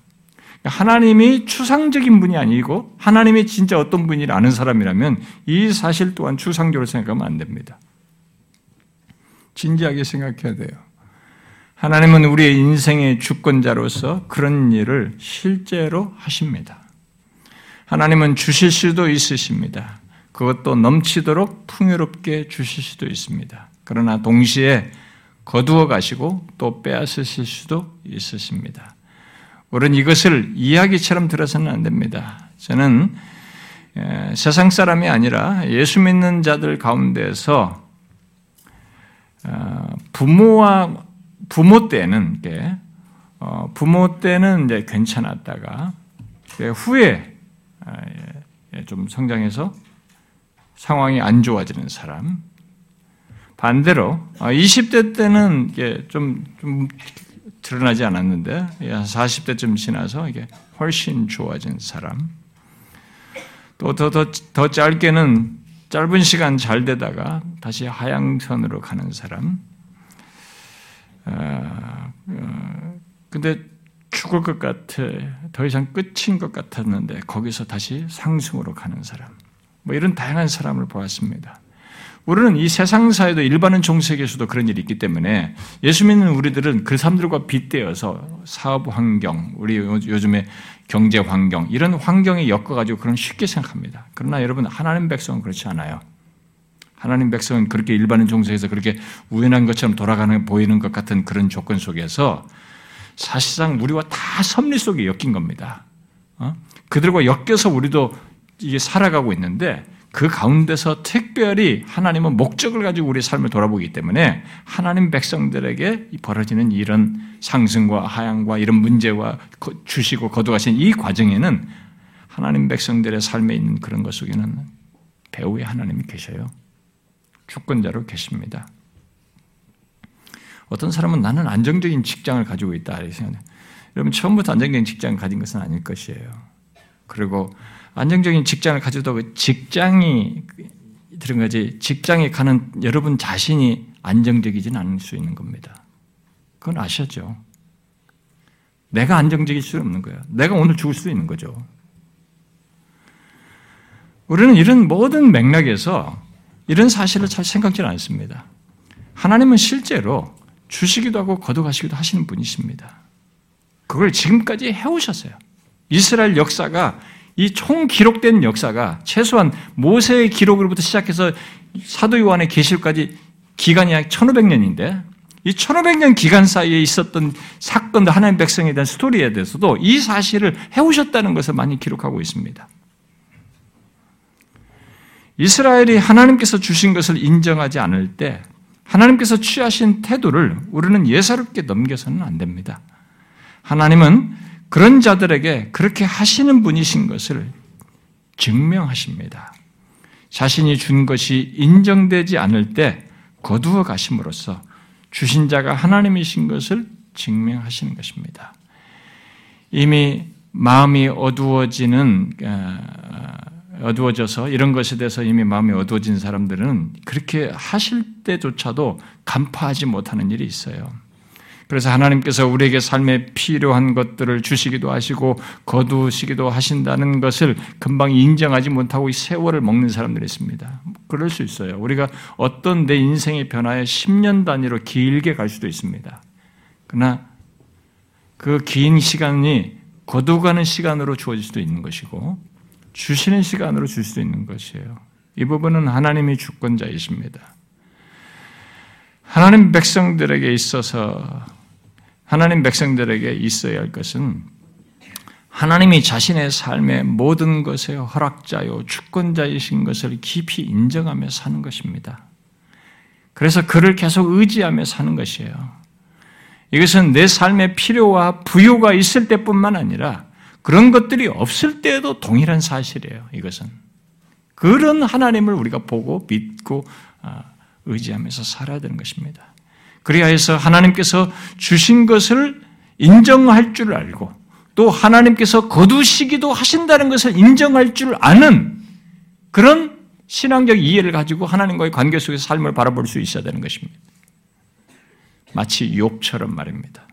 [SPEAKER 1] 하나님이 추상적인 분이 아니고 하나님이 진짜 어떤 분이를 아는 사람이라면 이 사실 또한 추상적으로 생각하면 안 됩니다. 진지하게 생각해야 돼요. 하나님은 우리의 인생의 주권자로서 그런 일을 실제로 하십니다. 하나님은 주실 수도 있으십니다. 그것도 넘치도록 풍요롭게 주실 수도 있습니다. 그러나 동시에 거두어 가시고 또 빼앗으실 수도 있으십니다. 우리는 이것을 이야기처럼 들어서는 안 됩니다. 저는 세상 사람이 아니라 예수 믿는 자들 가운데서 어, 부모와 부모 때는 어, 부모 때는 이제 괜찮았다가 후에 아, 좀 성장해서 상황이 안 좋아지는 사람 반대로 20대 어, 때는 좀, 좀 드러나지 않았는데 40대쯤 지나서 이게 훨씬 좋아진 사람. 또 더 더 더 짧게는 짧은 시간 잘 되다가 다시 하향선으로 가는 사람. 어, 어, 근데 죽을 것 같아. 더 이상 끝인 것 같았는데 거기서 다시 상승으로 가는 사람. 뭐 이런 다양한 사람을 보았습니다. 우리는 이 세상사에도 일반은 종세계에서도 그런 일이 있기 때문에 예수 믿는 우리들은 그 사람들과 빗대어서 사업 환경, 우리 요즘에 경제 환경, 이런 환경에 엮어가지고 그런 쉽게 생각합니다. 그러나 여러분, 하나님 백성은 그렇지 않아요. 하나님 백성은 그렇게 일반인 종세에서 그렇게 우연한 것처럼 돌아가는 보이는 것 같은 그런 조건 속에서 사실상 우리와 다 섭리 속에 엮인 겁니다. 어? 그들과 엮여서 우리도 이게 살아가고 있는데 그 가운데서 특별히 하나님은 목적을 가지고 우리의 삶을 돌아보기 때문에 하나님 백성들에게 벌어지는 이런 상승과 하향과 이런 문제와 주시고 거두가신 이 과정에는 하나님 백성들의 삶에 있는 그런 것 속에는 배우의 하나님이 계셔요. 주권자로 계십니다. 어떤 사람은 나는 안정적인 직장을 가지고 있다. 여러분, 처음부터 안정적인 직장을 가진 것은 아닐 것이에요. 그리고 안정적인 직장을 그 직장이 들은 거지 직장에 가는 여러분 자신이 안정적이지는 않을 수 있는 겁니다. 그건 아셨죠? 내가 안정적일 수 없는 거예요. 내가 오늘 죽을 수 있는 거죠. 우리는 이런 모든 맥락에서 이런 사실을 잘 생각지 않습니다. 하나님은 실제로 주시기도 하고 거둬가시기도 하시는 분이십니다. 그걸 지금까지 해오셨어요. 이스라엘 역사가 이 총 기록된 역사가 최소한 모세의 기록으로부터 시작해서 사도 요한의 계시까지 기간이 약 1500년인데 이 1500년 기간 사이에 있었던 사건들 하나님 백성에 대한 스토리에 대해서도 이 사실을 해오셨다는 것을 많이 기록하고 있습니다. 이스라엘이 하나님께서 주신 것을 인정하지 않을 때 하나님께서 취하신 태도를 우리는 예사롭게 넘겨서는 안 됩니다. 하나님은 그런 자들에게 그렇게 하시는 분이신 것을 증명하십니다. 자신이 준 것이 인정되지 않을 때 거두어 가심으로써 주신 자가 하나님이신 것을 증명하시는 것입니다. 이미 마음이 어두워지는 어, 어두워져서 이런 것에 대해서 이미 마음이 어두워진 사람들은 그렇게 하실 때조차도 간파하지 못하는 일이 있어요. 그래서 하나님께서 우리에게 삶에 필요한 것들을 주시기도 하시고 거두시기도 하신다는 것을 금방 인정하지 못하고 이 세월을 먹는 사람들이 있습니다. 그럴 수 있어요. 우리가 어떤 내 인생의 변화에 10년 단위로 길게 갈 수도 있습니다. 그러나 그 긴 시간이 거두가는 시간으로 주어질 수도 있는 것이고 주시는 시간으로 줄 수도 있는 것이에요. 이 부분은 하나님이 주권자이십니다. 하나님 백성들에게 있어서 하나님 백성들에게 있어야 할 것은 하나님이 자신의 삶의 모든 것의 허락자요, 주권자이신 것을 깊이 인정하며 사는 것입니다. 그래서 그를 계속 의지하며 사는 것이에요. 이것은 내 삶의 필요와 부요가 있을 때뿐만 아니라 그런 것들이 없을 때에도 동일한 사실이에요. 이것은. 그런 하나님을 우리가 보고 믿고 아, 의지하면서 살아야 되는 것입니다. 해서 하나님께서 주신 것을 인정할 줄 알고 또 하나님께서 거두시기도 하신다는 것을 인정할 줄 아는 그런 신앙적 이해를 가지고 하나님과의 관계 속에서 삶을 바라볼 수 있어야 되는 것입니다. 마치 욥처럼 말입니다.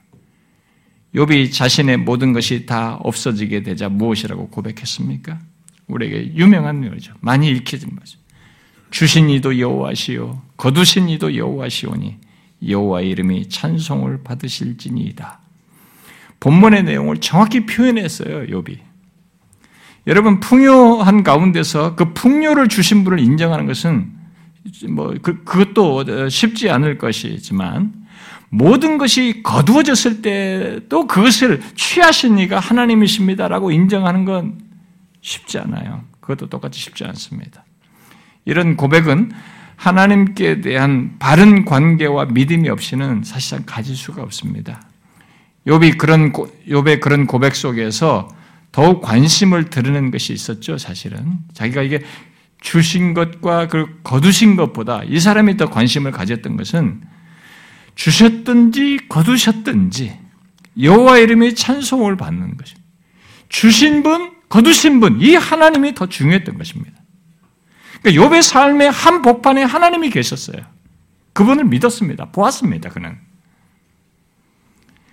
[SPEAKER 1] 욥이 자신의 모든 것이 다 없어지게 되자 무엇이라고 고백했습니까? 우리에게 유명한 말이죠. 많이 읽혀진 말이죠. 주신 이도 여호와시요 거두신 이도 여호와시오니 여호와 이름이 찬송을 받으실지니이다. 본문의 내용을 정확히 표현했어요, 욥이. 여러분 풍요한 가운데서 그 풍요를 주신 분을 인정하는 것은 뭐 그, 그것도 쉽지 않을 것이지만 모든 것이 거두어졌을 때도 그것을 취하신 이가 하나님이십니다라고 인정하는 건 쉽지 않아요. 그것도 똑같이 쉽지 않습니다. 이런 고백은 하나님께 대한 바른 관계와 믿음이 없이는 사실상 가질 수가 없습니다. 욥이 그런 욥의 그런 고백 속에서 더욱 관심을 드리는 것이 있었죠, 사실은. 자기가 이게 주신 것과 그 거두신 것보다 이 사람이 더 관심을 가졌던 것은 주셨든지 거두셨든지 여호와 이름의 찬송을 받는 것입니다. 주신 분, 거두신 분, 이 하나님이 더 중요했던 것입니다. 그러니까 욥의 삶의 한 복판에 하나님이 계셨어요. 그분을 믿었습니다. 보았습니다. 그는.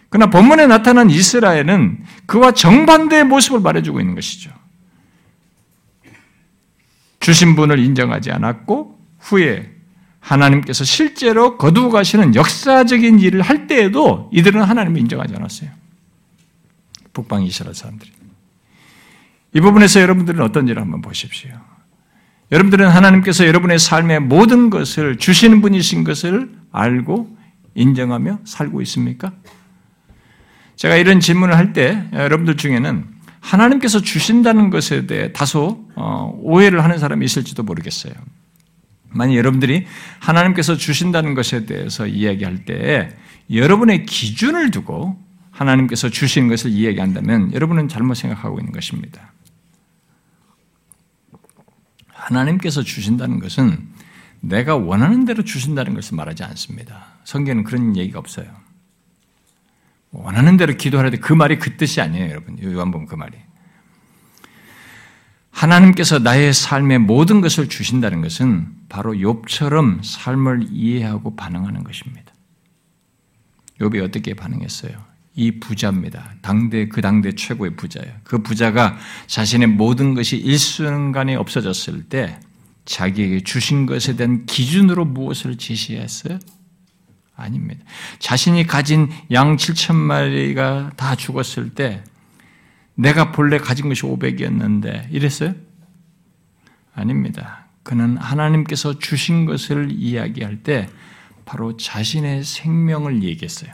[SPEAKER 1] 그러나 본문에 나타난 이스라엘은 그와 정반대의 모습을 말해주고 있는 것이죠. 주신 분을 인정하지 않았고 후에 하나님께서 실제로 거두어 가시는 역사적인 일을 할 때에도 이들은 하나님을 인정하지 않았어요. 북방 이스라엘 사람들이. 이 부분에서 여러분들은 어떤지를 한번 보십시오. 여러분들은 하나님께서 여러분의 삶의 모든 것을 주시는 분이신 것을 알고 인정하며 살고 있습니까? 제가 이런 질문을 할 때 여러분들 중에는 하나님께서 주신다는 것에 대해 다소 어, 오해를 하는 사람이 있을지도 모르겠어요. 만약 여러분들이 하나님께서 주신다는 것에 대해서 이야기할 때 여러분의 기준을 두고 하나님께서 주신 것을 이야기한다면 여러분은 잘못 생각하고 있는 것입니다. 하나님께서 주신다는 것은 내가 원하는 대로 주신다는 것을 말하지 않습니다. 성경에는 그런 얘기가 없어요. 원하는 대로 기도하라는데 그 말이 그 뜻이 아니에요, 여러분. 요한복음 그 말이. 하나님께서 나의 삶의 모든 것을 주신다는 것은 바로 욥처럼 삶을 이해하고 반응하는 것입니다. 욥이 어떻게 반응했어요? 이 부자입니다. 당대 그 당대 최고의 부자예요. 그 부자가 자신의 모든 것이 일순간에 없어졌을 때 자기에게 주신 것에 대한 기준으로 무엇을 제시했어요? 아닙니다. 자신이 가진 양 7천 마리가 다 죽었을 때 내가 본래 가진 것이 500이었는데 이랬어요? 아닙니다. 그는 하나님께서 주신 것을 이야기할 때 바로 자신의 생명을 얘기했어요.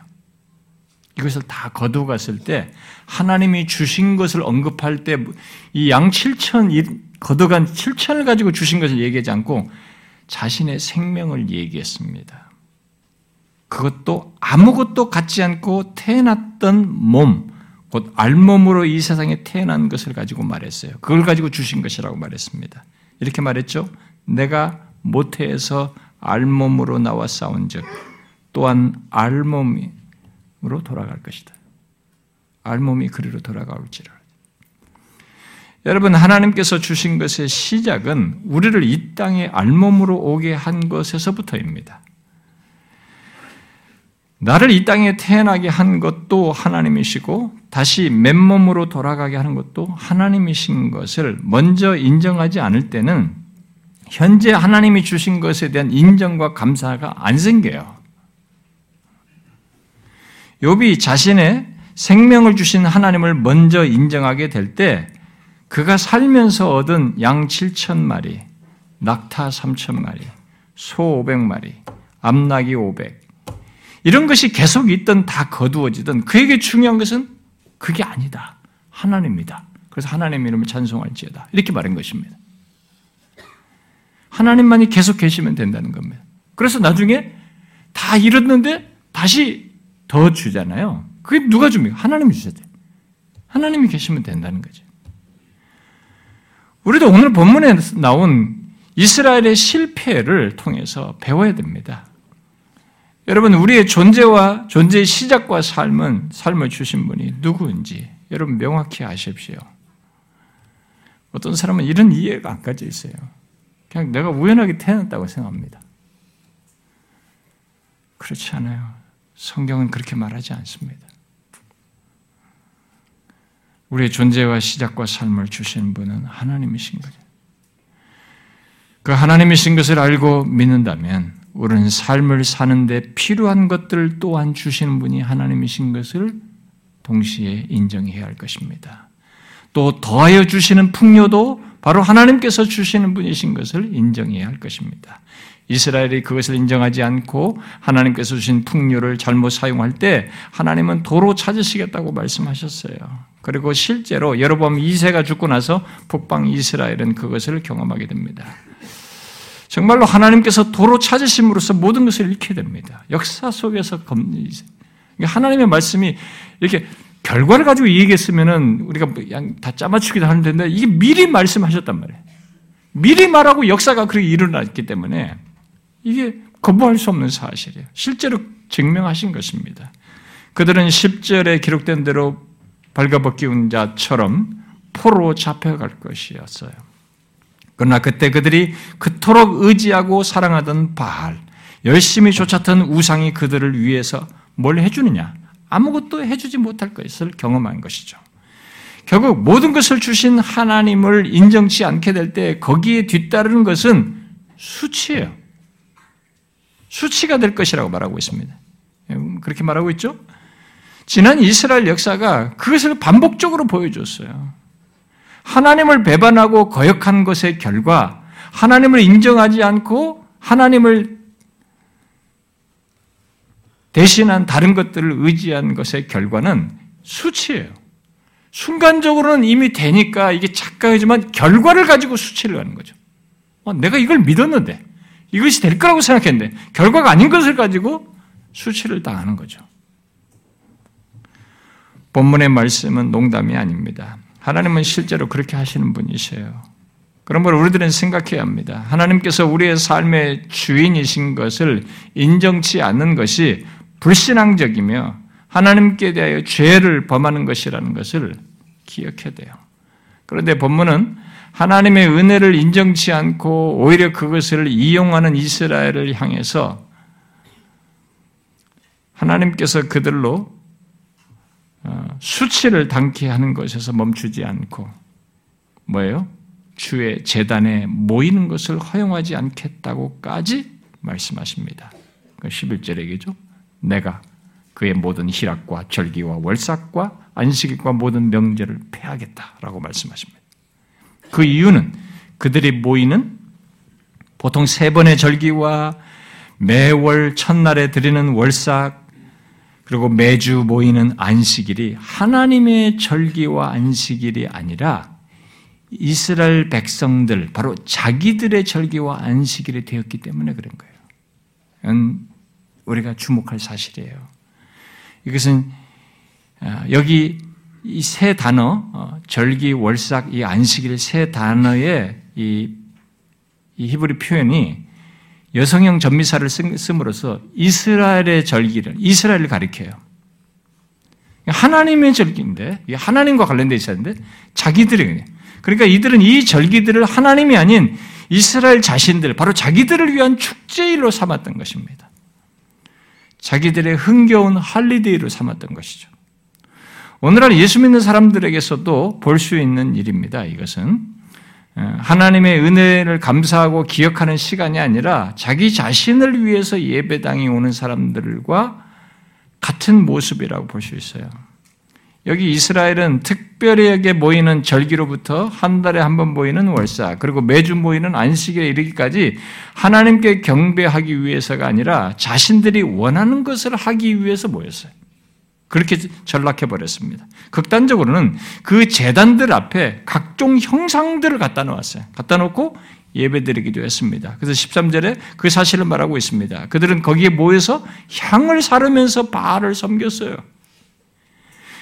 [SPEAKER 1] 이것을 다 거두갔을 때 하나님이 주신 것을 언급할 때 이 양 7천 거두간 7천을 가지고 주신 것을 얘기하지 않고 자신의 생명을 얘기했습니다. 그것도 아무것도 갖지 않고 태어났던 몸, 곧 알몸으로 이 세상에 태어난 것을 가지고 말했어요. 그걸 가지고 주신 것이라고 말했습니다. 이렇게 말했죠. 내가 모태에서 알몸으로 나와 싸운 즉 또한 알몸으 로 돌아갈 것이다. 알몸이 그리로 돌아가올지라. 여러분 하나님께서 주신 것의 시작은 우리를 이 땅에 알몸으로 오게 한 것에서부터입니다. 나를 이 땅에 태어나게 한 것도 하나님이시고 다시 맨몸으로 돌아가게 하는 것도 하나님이신 것을 먼저 인정하지 않을 때는 현재 하나님이 주신 것에 대한 인정과 감사가 안 생겨요. 욥이 자신의 생명을 주신 하나님을 먼저 인정하게 될 때 그가 살면서 얻은 양 7천 마리, 낙타 3천 마리, 소 500마리, 암낙이 500, 이런 것이 계속 있던 다 거두어지던 그에게 중요한 것은 그게 아니다. 하나님입니다. 그래서 하나님 이름을 찬송할지어다. 이렇게 말한 것입니다. 하나님만이 계속 계시면 된다는 겁니다. 그래서 나중에 다 잃었는데 다시 더 주잖아요. 그게 누가 줍니까? 하나님이 주셨대. 하나님이 계시면 된다는 거죠. 우리도 오늘 본문에 나온 이스라엘의 실패를 통해서 배워야 됩니다. 여러분, 우리의 존재와 존재의 시작과 삶은 삶을 주신 분이 누구인지 여러분 명확히 아십시오. 어떤 사람은 이런 이해가 안 가져 있어요. 그냥 내가 우연하게 태어났다고 생각합니다. 그렇지 않아요. 성경은 그렇게 말하지 않습니다. 우리의 존재와 시작과 삶을 주신 분은 하나님이신 거죠. 그 하나님이신 것을 알고 믿는다면 우리는 삶을 사는데 필요한 것들 또한 주시는 분이 하나님이신 것을 동시에 인정해야 할 것입니다. 또 더하여 주시는 풍요도 바로 하나님께서 주시는 분이신 것을 인정해야 할 것입니다. 이스라엘이 그것을 인정하지 않고 하나님께서 주신 풍요를 잘못 사용할 때 하나님은 도로 찾으시겠다고 말씀하셨어요. 그리고 실제로 여로보암 2세가 죽고 나서 북방 이스라엘은 그것을 경험하게 됩니다. 정말로 하나님께서 도로 찾으심으로써 모든 것을 잃게 됩니다. 역사 속에서 하나님의 말씀이 이렇게 결과를 가지고 얘기했으면은 우리가 그냥 다 짜맞추기도 하는 데 이게 미리 말씀하셨단 말이에요. 미리 말하고 역사가 그렇게 일어났기 때문에 이게 거부할 수 없는 사실이에요. 실제로 증명하신 것입니다. 그들은 10절에 기록된 대로 발가벗기운 자처럼 포로 잡혀갈 것이었어요. 그러나 그때 그들이 그토록 의지하고 사랑하던 바알, 열심히 쫓았던 우상이 그들을 위해서 뭘 해주느냐? 아무것도 해주지 못할 것을 경험한 것이죠. 결국 모든 것을 주신 하나님을 인정치 않게 될 때 거기에 뒤따르는 것은 수치예요. 수치가 될 것이라고 말하고 있습니다. 그렇게 말하고 있죠? 지난 이스라엘 역사가 그것을 반복적으로 보여줬어요. 하나님을 배반하고 거역한 것의 결과, 하나님을 인정하지 않고 하나님을 대신한 다른 것들을 의지한 것의 결과는 수치예요. 순간적으로는 이미 되니까 이게 착각이지만 결과를 가지고 수치를 하는 거죠. 어, 내가 이걸 믿었는데 이것이 될 거라고 생각했는데 결과가 아닌 것을 가지고 수치를 당하는 거죠. 본문의 말씀은 농담이 아닙니다. 하나님은 실제로 그렇게 하시는 분이세요. 그러므로 우리들은 생각해야 합니다. 하나님께서 우리의 삶의 주인이신 것을 인정치 않는 것이 불신앙적이며 하나님께 대하여 죄를 범하는 것이라는 것을 기억해야 돼요. 그런데 본문은 하나님의 은혜를 인정치 않고 오히려 그것을 이용하는 이스라엘을 향해서 하나님께서 그들로 어, 수치를 당케 하는 것에서 멈추지 않고 뭐예요? 주의 재단에 모이는 것을 허용하지 않겠다고까지 말씀하십니다. 11절에 그. 내가 그의 모든 희락과 절기와 월삭과 안식일과 모든 명제를 폐하겠다라고 말씀하십니다. 그 이유는 그들이 모이는 보통 세 번의 절기와 매월 첫날에 드리는 월삭 그리고 매주 모이는 안식일이 하나님의 절기와 안식일이 아니라 이스라엘 백성들 바로 자기들의 절기와 안식일이 되었기 때문에 그런 거예요. 이건 우리가 주목할 사실이에요. 이것은 아, 여기 이 세 단어 어, 절기, 월삭, 이 안식일 세 단어의 이, 이 히브리 표현이 여성형 전미사를 씀으로써 이스라엘의 절기를 이스라엘을 가리켜요. 하나님의 절기인데 하나님과 관련돼 있었는데 자기들이 그러니까 이들은 이 절기들을 하나님이 아닌 이스라엘 자신들 바로 자기들을 위한 축제일로 삼았던 것입니다. 자기들의 흥겨운 holiday로 삼았던 것이죠. 오늘날 예수 믿는 사람들에게서도 볼 수 있는 일입니다. 이것은 어, 하나님의 은혜를 감사하고 기억하는 시간이 아니라 자기 자신을 위해서 예배당에 오는 사람들과 같은 모습이라고 볼 수 있어요. 여기 이스라엘은 특별하게 모이는 절기로부터 한 달에 한 번 모이는 월사, 그리고 매주 모이는 안식일에 이르기까지 하나님께 경배하기 위해서가 아니라 자신들이 원하는 것을 하기 위해서 모였어요. 그렇게 전락해 버렸습니다. 극단적으로는 그 재단들 앞에 각종 형상들을 갖다 놓았어요. 갖다 놓고 예배드리기도 했습니다. 그래서 13절에 그 사실을 말하고 있습니다. 그들은 거기에 모여서 향을 사르면서 바알을 섬겼어요.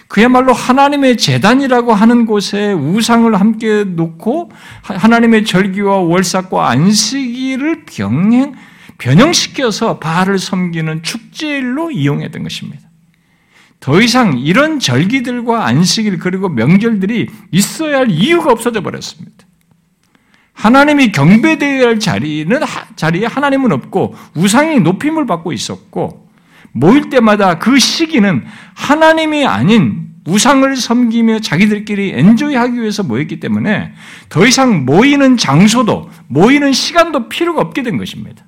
[SPEAKER 1] 그야말로 하나님의 재단이라고 하는 곳에 우상을 함께 놓고 하나님의 절기와 월삭과 안식일을 병행, 변형시켜서 바알을 섬기는 축제일로 이용했던 것입니다. 더 이상 이런 절기들과 안식일 그리고 명절들이 있어야 할 이유가 없어져 버렸습니다. 하나님이 경배되어야 할 자리는 자리에 하나님은 없고 우상이 높임을 받고 있었고 모일 때마다 그 시기는 하나님이 아닌 우상을 섬기며 자기들끼리 엔조이하기 위해서 모였기 때문에 더 이상 모이는 장소도 모이는 시간도 필요가 없게 된 것입니다.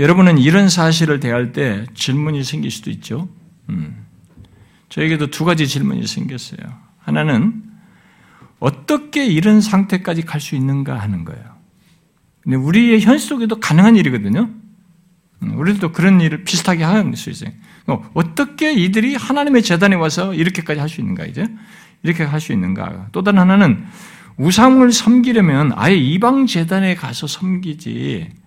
[SPEAKER 1] 여러분은 이런 사실을 대할 때 질문이 생길 수도 있죠. 음. 저에게도 두 가지 질문이 생겼어요. 하나는 어떻게 이런 상태까지 갈 수 있는가 하는 거예요. 근데 우리의 현실 속에도 가능한 일이거든요. 음, 우리도 그런 일을 비슷하게 할수 있어요. 어, 어떻게 이들이 하나님의 재단에 와서 이렇게까지 할 수 있는가, 이제? 이렇게 할 수 있는가. 또 다른 하나는 우상을 섬기려면 아예 이방 재단에 가서 섬기지, 그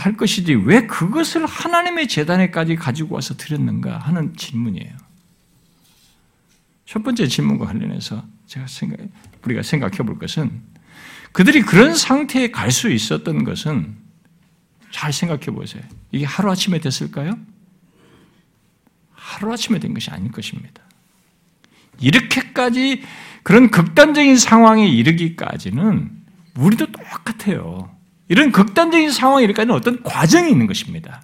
[SPEAKER 1] 할 것이지, 왜 그것을 하나님의 재단에까지 가지고 와서 드렸는가 하는 질문이에요. 첫 번째 질문과 관련해서 제가 생각, 우리가 생각해 볼 것은 그들이 그런 상태에 갈 수 있었던 것은 잘 생각해 보세요. 이게 하루아침에 됐을까요? 하루아침에 된 것이 아닐 것입니다. 이렇게까지 그런 극단적인 상황에 이르기까지는 우리도 똑같아요. 이런 극단적인 상황에 이르기까지는 어떤 과정이 있는 것입니다.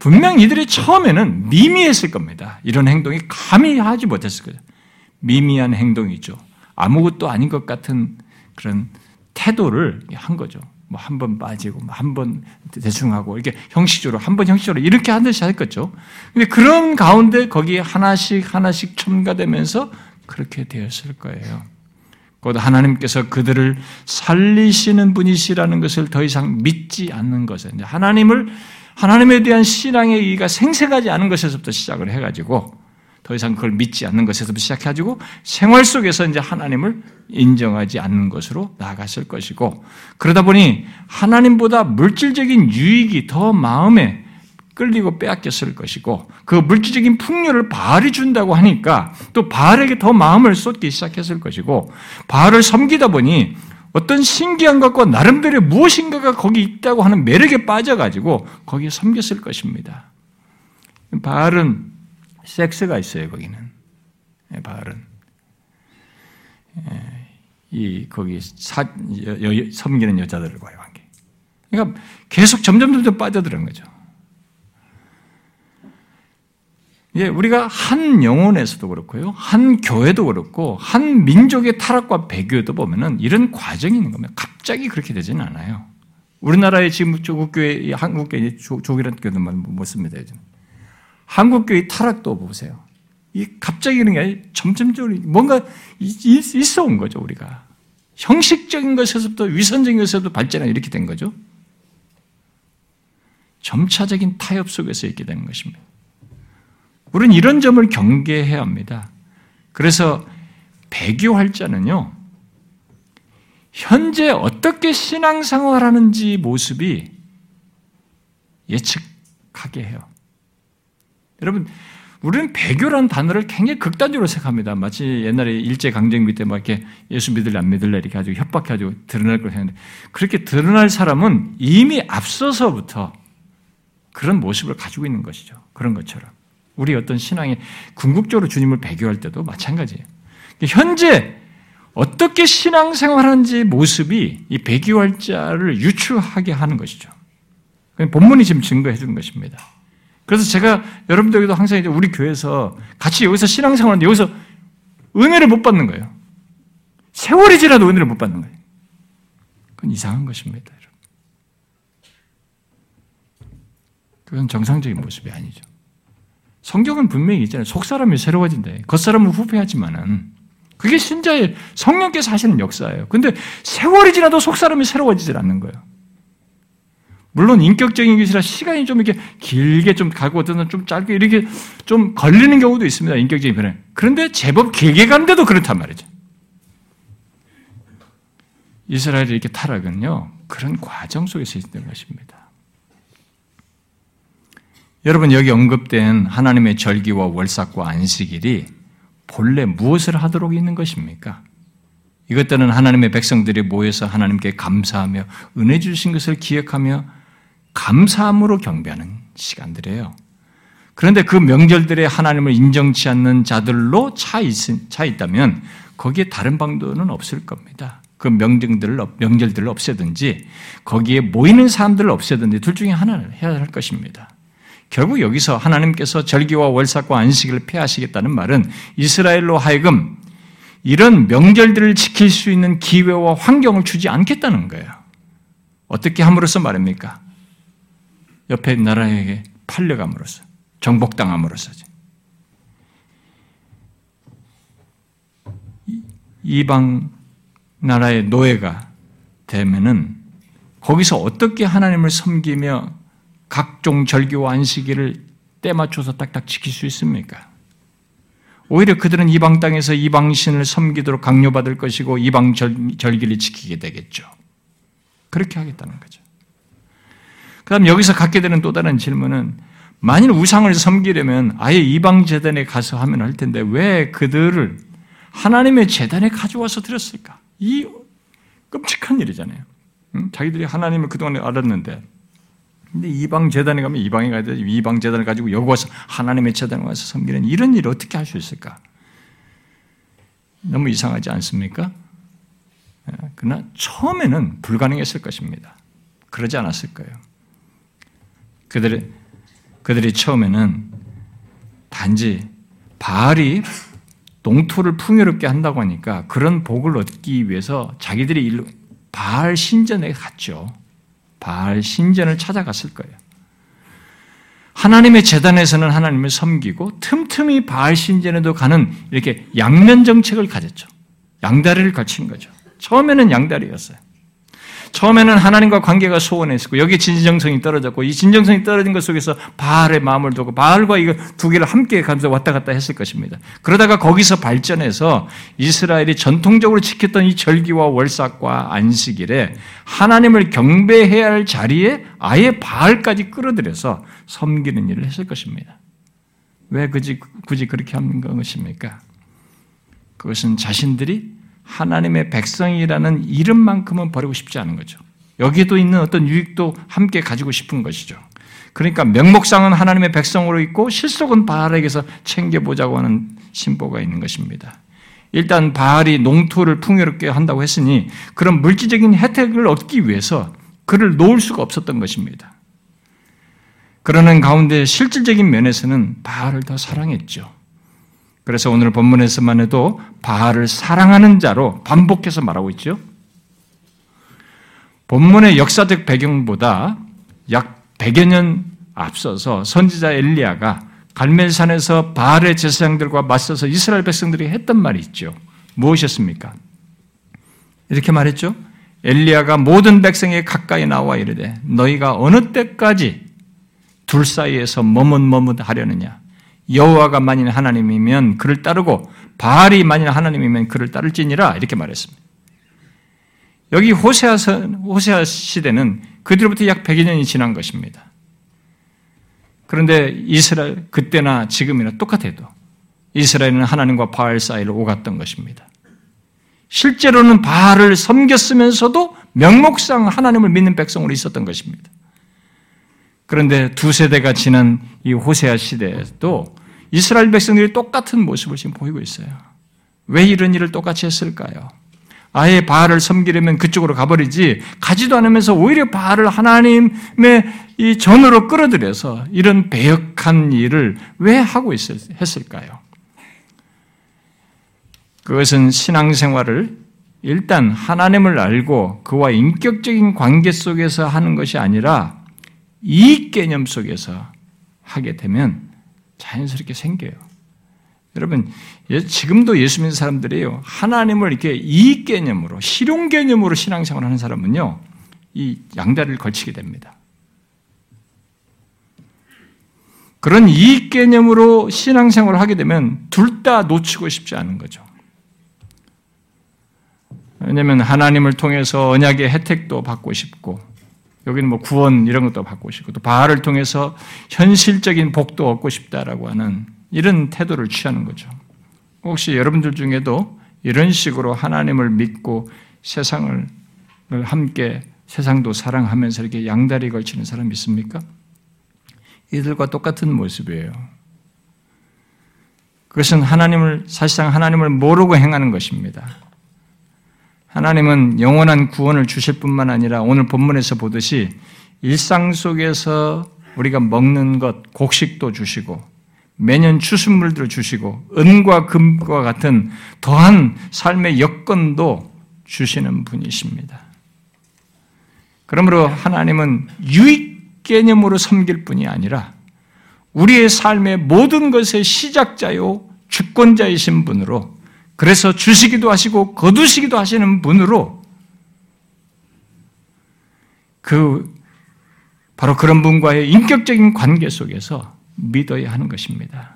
[SPEAKER 1] 분명 이들이 처음에는 미미했을 겁니다. 이런 행동이 감히 하지 못했을 거예요. 미미한 행동이죠. 아무것도 아닌 것 같은 그런 태도를 한 거죠. 뭐 한 번 빠지고 뭐 한번 대충 하고 이렇게 형식적으로 한 번 형식적으로 이렇게 하듯이 했겠죠. 근데 그런 가운데 거기에 하나씩 하나씩 첨가되면서 그렇게 되었을 거예요. 곧 하나님께서 그들을 살리시는 분이시라는 것을 더 이상 믿지 않는 것은 하나님을 하나님에 대한 신앙의 이가 생생하지 않은 것에서부터 시작을 해가지고 더 이상 그걸 믿지 않는 것에서부터 시작해가지고 생활 속에서 이제 하나님을 인정하지 않는 것으로 나아갔을 것이고 그러다 보니 하나님보다 물질적인 유익이 더 마음에 끌리고 빼앗겼을 것이고 그 물질적인 풍요를 바알이 준다고 하니까 또 바알에게 더 마음을 쏟기 시작했을 것이고 바알을 섬기다 보니 어떤 신기한 것과 나름대로 무엇인가가 거기 있다고 하는 매력에 빠져가지고 거기에 섬겼을 것입니다. 바알은 섹스가 있어요, 거기는. 예, 바알은. 예, 이, 거기 사, 여, 여, 섬기는 여자들과의 관계. 그러니까 계속 점점 점점 빠져드는 거죠. 예, 우리가 한 영혼에서도 그렇고요, 한 교회도 그렇고, 한 민족의 타락과 배교도 보면은 이런 과정이 있는 겁니다. 갑자기 그렇게 되지는 않아요. 우리나라의 지금 조국교회, 한국교회, 조기란 교회만 못 씁니다. 요즘. 한국교회 타락도 보세요. 이 갑자기 이런 게 점점적으로 뭔가 있어 온 거죠, 우리가. 형식적인 것에서부터 위선적인 것에서부터 발전이 이렇게 된 거죠. 점차적인 타협 속에서 있게 되는 것입니다. 우리는 이런 점을 경계해야 합니다. 그래서 배교할 자는요, 현재 어떻게 신앙생활하는지 모습이 예측하게 해요. 여러분, 우리는 배교라는 단어를 굉장히 극단적으로 생각합니다. 마치 옛날에 일제강점기 때 막 이렇게 예수 믿을래 안 믿을래 이렇게 가지고 협박해가지고 드러날 걸 생각하는데 그렇게 드러날 사람은 이미 앞서서부터 그런 모습을 가지고 있는 것이죠. 그런 것처럼. 우리 어떤 신앙이 궁극적으로 주님을 배교할 때도 마찬가지예요. 현재 어떻게 신앙생활하는지 모습이 이 배교할 자를 유추하게 하는 것이죠. 본문이 지금 증거해 주는 것입니다. 그래서 제가 여러분들에게도 항상 이제 우리 교회에서 같이 여기서 신앙생활하는데 여기서 은혜를 못 받는 거예요. 세월이 지나도 은혜를 못 받는 거예요. 그건 이상한 것입니다. 그건 정상적인 모습이 아니죠. 성경은 분명히 있잖아요. 속사람이 새로워진다. 겉사람은 후패하지만은 그게 신자의 성령께서 하시는 역사예요. 근데 세월이 지나도 속사람이 새로워지질 않는 거예요. 물론 인격적인 것이라 시간이 좀 이렇게 길게 좀 가고 어떤 좀 짧게 이렇게 좀 걸리는 경우도 있습니다. 인격적인 변화. 그런데 제법 길게 가는데도 그렇단 말이죠. 이스라엘이 이렇게 타락은요, 그런 과정 속에서 있는 것입니다. 여러분, 여기 언급된 하나님의 절기와 월삭과 안식일이 본래 무엇을 하도록 있는 것입니까? 이것들은 하나님의 백성들이 모여서 하나님께 감사하며 은혜 주신 것을 기억하며 감사함으로 경배하는 시간들이에요. 그런데 그 명절들에 하나님을 인정치 않는 자들로 차, 있, 차 있다면 거기에 다른 방도는 없을 겁니다. 그 명등들을, 명절들을 없애든지 거기에 모이는 사람들을 없애든지 둘 중에 하나를 해야 할 것입니다. 결국 여기서 하나님께서 절기와 월삭과 안식을 폐하시겠다는 말은 이스라엘로 하여금 이런 명절들을 지킬 수 있는 기회와 환경을 주지 않겠다는 거예요. 어떻게 함으로써 말입니까? 옆에 나라에게 팔려감으로써 정복당함으로써 이방 나라의 노예가 되면은 거기서 어떻게 하나님을 섬기며 각종 절기와 안식일을 때 맞춰서 딱딱 지킬 수 있습니까? 오히려 그들은 이방 땅에서 이방 신을 섬기도록 강요받을 것이고 이방 절기를 지키게 되겠죠. 그렇게 하겠다는 거죠. 그 다음 여기서 갖게 되는 또 다른 질문은 만일 우상을 섬기려면 아예 이방 재단에 가서 하면 할 텐데 왜 그들을 하나님의 재단에 가져와서 드렸을까? 이 끔찍한 일이잖아요. 응? 자기들이 하나님을 그동안 알았는데 근데 이방 재단에 가면 이방에 가야 돼. 이방 재단을 가지고 여기 와서 하나님의 재단에 와서 섬기는 이런 일을 어떻게 할 수 있을까? 너무 이상하지 않습니까? 예, 그러나 처음에는 불가능했을 것입니다. 그러지 않았을 거예요. 그들의 그들이 처음에는 단지 바알이 농토를 풍요롭게 한다고 하니까 그런 복을 얻기 위해서 자기들이 바알 신전에 갔죠. 바알 신전을 찾아갔을 거예요. 하나님의 재단에서는 하나님을 섬기고 틈틈이 바알 신전에도 가는 이렇게 양면 정책을 가졌죠. 양다리를 걸친 거죠. 처음에는 양다리였어요. 처음에는 하나님과 관계가 소원했고 여기 진정성이 떨어졌고 이 진정성이 떨어진 것 속에서 바알의 마음을 두고 바알과 이거 두 개를 함께 가면서 왔다 갔다 했을 것입니다. 그러다가 거기서 발전해서 이스라엘이 전통적으로 지켰던 이 절기와 월삭과 안식일에 하나님을 경배해야 할 자리에 아예 바알까지 끌어들여서 섬기는 일을 했을 것입니다. 왜 굳이, 굳이 그렇게 하는 것입니까? 그것은 자신들이 하나님의 백성이라는 이름만큼은 버리고 싶지 않은 거죠. 여기에도 있는 어떤 유익도 함께 가지고 싶은 것이죠. 그러니까 명목상은 하나님의 백성으로 있고 실속은 바알에게서 챙겨보자고 하는 심보가 있는 것입니다. 일단 바알이 농토를 풍요롭게 한다고 했으니 그런 물질적인 혜택을 얻기 위해서 그를 놓을 수가 없었던 것입니다. 그러는 가운데 실질적인 면에서는 바알을 더 사랑했죠. 그래서 오늘 본문에서만 해도 바알을 사랑하는 자로 반복해서 말하고 있죠. 본문의 역사적 배경보다 약 100여 년 앞서서 선지자 엘리야가 갈멜산에서 바알의 제사장들과 맞서서 이스라엘 백성들이 했던 말이 있죠. 무엇이었습니까? 이렇게 말했죠. 엘리야가 모든 백성에 가까이 나와 이르되 너희가 어느 때까지 둘 사이에서 머뭇머뭇 하려느냐 여호와가 만일 하나님이면 그를 따르고 바알이 만일 하나님이면 그를 따를지니라 이렇게 말했습니다. 여기 호세아, 호세아 시대는 그 뒤로부터 약 100여 년이 지난 것입니다. 그런데 이스라엘 그때나 지금이나 똑같아도 이스라엘은 하나님과 바알 사이를 오갔던 것입니다. 실제로는 바알을 섬겼으면서도 명목상 하나님을 믿는 백성으로 있었던 것입니다. 그런데 두 세대가 지난 이 호세아 시대에도 이스라엘 백성들이 똑같은 모습을 지금 보이고 있어요. 왜 이런 일을 똑같이 했을까요? 아예 바알을 섬기려면 그쪽으로 가버리지 가지도 않으면서 오히려 바알을 하나님의 이 전으로 끌어들여서 이런 배역한 일을 왜 하고 있, 했을까요? 그것은 신앙생활을 일단 하나님을 알고 그와 인격적인 관계 속에서 하는 것이 아니라 이익 개념 속에서 하게 되면 자연스럽게 생겨요. 여러분, 예, 지금도 예수 믿는 사람들이요, 하나님을 이렇게 이익 개념으로, 실용 개념으로 신앙생활 하는 사람은요, 이 양다리를 걸치게 됩니다. 그런 이익 개념으로 신앙생활을 하게 되면 둘 다 놓치고 싶지 않은 거죠. 왜냐하면 하나님을 통해서 언약의 혜택도 받고 싶고, 여기는 뭐 구원 이런 것도 받고 싶고 또 바알을 통해서 현실적인 복도 얻고 싶다라고 하는 이런 태도를 취하는 거죠. 혹시 여러분들 중에도 이런 식으로 하나님을 믿고 세상을 함께 세상도 사랑하면서 이렇게 양다리 걸치는 사람 있습니까? 이들과 똑같은 모습이에요. 그것은 하나님을 사실상 하나님을 모르고 행하는 것입니다. 하나님은 영원한 구원을 주실 뿐만 아니라 오늘 본문에서 보듯이 일상 속에서 우리가 먹는 것, 곡식도 주시고 매년 추수물들을 주시고 은과 금과 같은 더한 삶의 여건도 주시는 분이십니다. 그러므로 하나님은 유익 개념으로 섬길 뿐이 아니라 우리의 삶의 모든 것의 시작자요 주권자이신 분으로 그래서 주시기도 하시고 거두시기도 하시는 분으로 그 바로 그런 분과의 인격적인 관계 속에서 믿어야 하는 것입니다.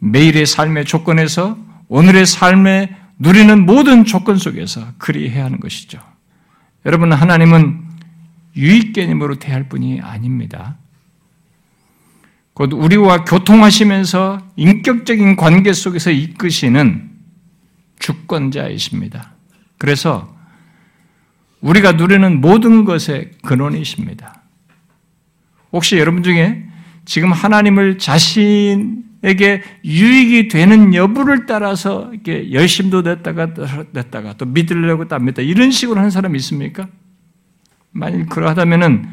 [SPEAKER 1] 매일의 삶의 조건에서 오늘의 삶에 누리는 모든 조건 속에서 그리해야 하는 것이죠. 여러분 하나님은 유익 개념으로 대할 뿐이 아닙니다. 곧 우리와 교통하시면서 인격적인 관계 속에서 이끄시는 주권자이십니다. 그래서 우리가 누리는 모든 것의 근원이십니다. 혹시 여러분 중에 지금 하나님을 자신에게 유익이 되는 여부를 따라서 이렇게 열심도 냈다가 냈다가 또 믿으려고 또 안 믿다 이런 식으로 하는 사람 있습니까? 만일 그러하다면은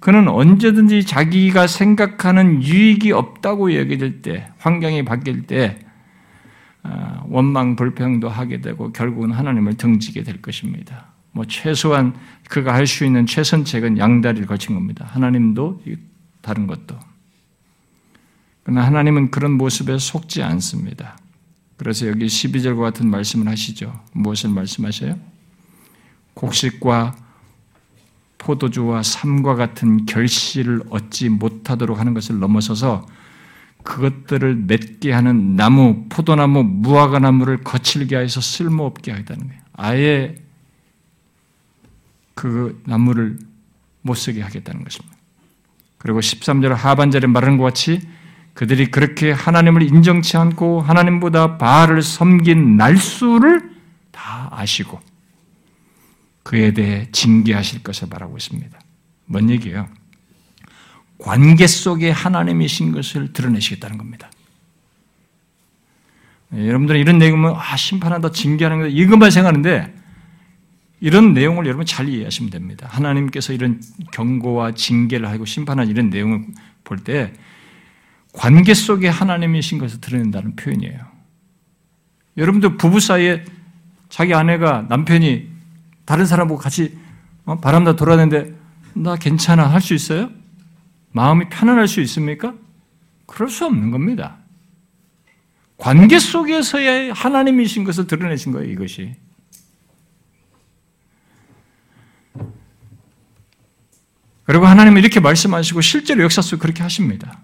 [SPEAKER 2] 그는 언제든지 자기가 생각하는 유익이 없다고 여겨질 때, 환경이 바뀔 때 아, 원망 불평도 하게 되고 결국은 하나님을 등지게 될 것입니다. 뭐 최소한 그가 할 수 있는 최선책은 양다리를 거친 겁니다. 하나님도 다른 것도. 그러나 하나님은 그런 모습에 속지 않습니다. 그래서 여기 12절과 같은 말씀을 하시죠. 무엇을 말씀하셔요? 곡식과 포도주와 삶과 같은 결실을 얻지 못하도록 하는 것을 넘어서서 그것들을 맺게 하는 나무, 포도나무, 무화과나무를 거칠게 해서 쓸모없게 하겠다는 거예요. 아예 그 나무를 못 쓰게 하겠다는 것입니다. 그리고 13절 하반절에 말하는 것 같이 그들이 그렇게 하나님을 인정치 않고 하나님보다 바알을 섬긴 날수를 다 아시고 그에 대해 징계하실 것을 말하고 있습니다. 뭔 얘기예요? 관계 속에 하나님이신 것을 드러내시겠다는 겁니다. 네, 여러분들은 이런 내용을 아, 심판한다, 징계하는 거 이것만 생각하는데 이런 내용을 여러분 잘 이해하시면 됩니다. 하나님께서 이런 경고와 징계를 하고 심판하는 이런 내용을 볼 때 관계 속에 하나님이신 것을 드러낸다는 표현이에요. 여러분들 부부 사이에 자기 아내가 남편이 다른 사람하고 같이 어, 바람다 돌아다니는데 나 괜찮아 할 수 있어요? 마음이 편안할 수 있습니까? 그럴 수 없는 겁니다. 관계 속에서의 하나님이신 것을 드러내신 거예요, 이것이. 그리고 하나님은 이렇게 말씀하시고 실제로 역사 속에 그렇게 하십니다.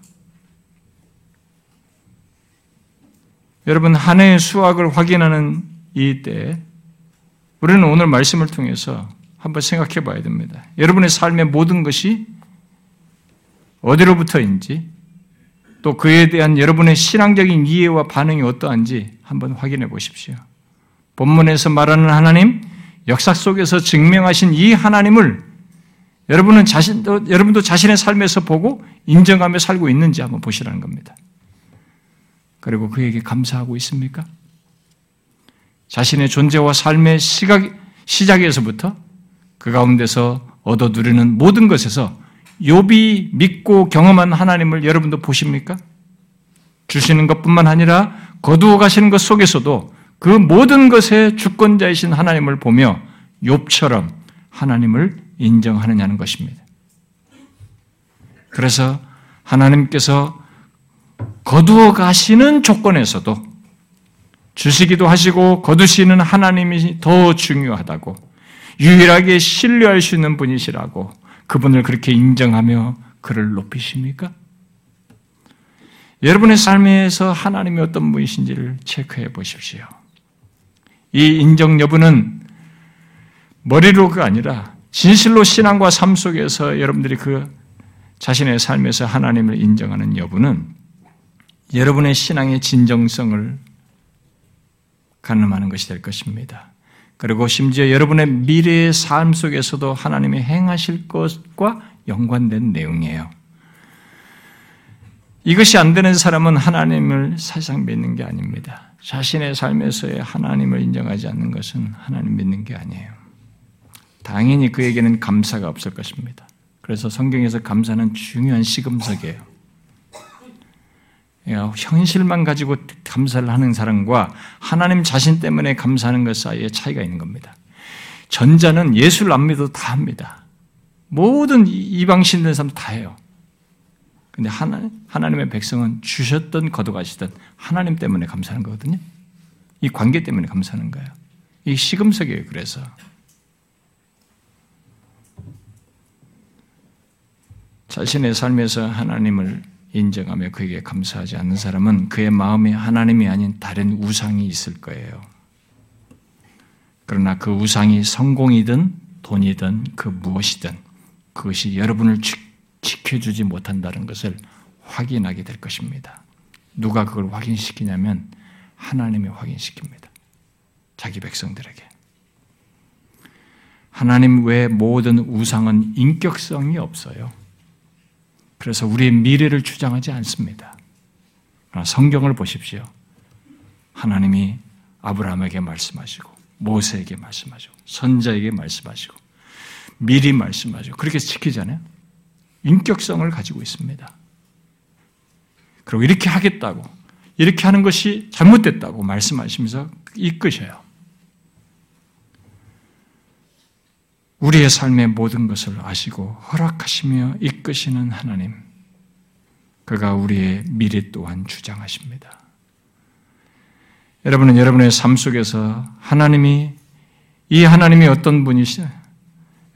[SPEAKER 2] 여러분, 한 해의 수확을 확인하는 이 때, 우리는 오늘 말씀을 통해서 한번 생각해 봐야 됩니다. 여러분의 삶의 모든 것이 어디로부터인지 또 그에 대한 여러분의 신앙적인 이해와 반응이 어떠한지 한번 확인해 보십시오. 본문에서 말하는 하나님, 역사 속에서 증명하신 이 하나님을 여러분은 자신도, 여러분도 자신의 삶에서 보고 인정하며 살고 있는지 한번 보시라는 겁니다. 그리고 그에게 감사하고 있습니까? 자신의 존재와 삶의 시각, 시작에서부터 그 가운데서 얻어 누리는 모든 것에서 욥이 믿고 경험한 하나님을 여러분도 보십니까? 주시는 것뿐만 아니라 거두어 가시는 것 속에서도 그 모든 것의 주권자이신 하나님을 보며 욥처럼 하나님을 인정하느냐는 것입니다. 그래서 하나님께서 거두어 가시는 조건에서도 주시기도 하시고 거두시는 하나님이 더 중요하다고 유일하게 신뢰할 수 있는 분이시라고 그분을 그렇게 인정하며 그를 높이십니까? 여러분의 삶에서 하나님이 어떤 분이신지를 체크해 보십시오. 이 인정 여부는 머리로가 아니라 진실로 신앙과 삶 속에서 여러분들이 그 자신의 삶에서 하나님을 인정하는 여부는 여러분의 신앙의 진정성을 가늠하는 것이 될 것입니다. 그리고 심지어 여러분의 미래의 삶 속에서도 하나님이 행하실 것과 연관된 내용이에요. 이것이 안 되는 사람은 하나님을 사실상 믿는 게 아닙니다. 자신의 삶에서의 하나님을 인정하지 않는 것은 하나님 믿는 게 아니에요. 당연히 그에게는 감사가 없을 것입니다. 그래서 성경에서 감사는 중요한 시금석이에요. 현실만 가지고 감사를 하는 사람과 하나님 자신 때문에 감사하는 것 사이에 차이가 있는 겁니다. 전자는 예수를 안 믿어도 다 합니다. 모든 이방신 된 사람 다 해요. 근데 하나, 하나님의 백성은 주셨던 거둬가시던 하나님 때문에 감사하는 거거든요. 이 관계 때문에 감사하는 거예요. 이 시금석이에요, 그래서. 자신의 삶에서 하나님을 인정하며 그에게 감사하지 않는 사람은 그의 마음에 하나님이 아닌 다른 우상이 있을 거예요. 그러나 그 우상이 성공이든 돈이든 그 무엇이든 그것이 여러분을 지켜주지 못한다는 것을 확인하게 될 것입니다. 누가 그걸 확인시키냐면 하나님이 확인시킵니다. 자기 백성들에게. 하나님 외 모든 우상은 인격성이 없어요. 그래서 우리의 미래를 주장하지 않습니다. 성경을 보십시오. 하나님이 아브라함에게 말씀하시고 모세에게 말씀하시고 선자에게 말씀하시고 미리 말씀하시고 그렇게 지키잖아요. 인격성을 가지고 있습니다. 그리고 이렇게 하겠다고, 이렇게 하는 것이 잘못됐다고 말씀하시면서 이끄셔요. 우리의 삶의 모든 것을 아시고 허락하시며 이끄시는 하나님, 그가 우리의 미래 또한 주장하십니다. 여러분은 여러분의 삶 속에서 하나님이 이 하나님이 어떤 분이시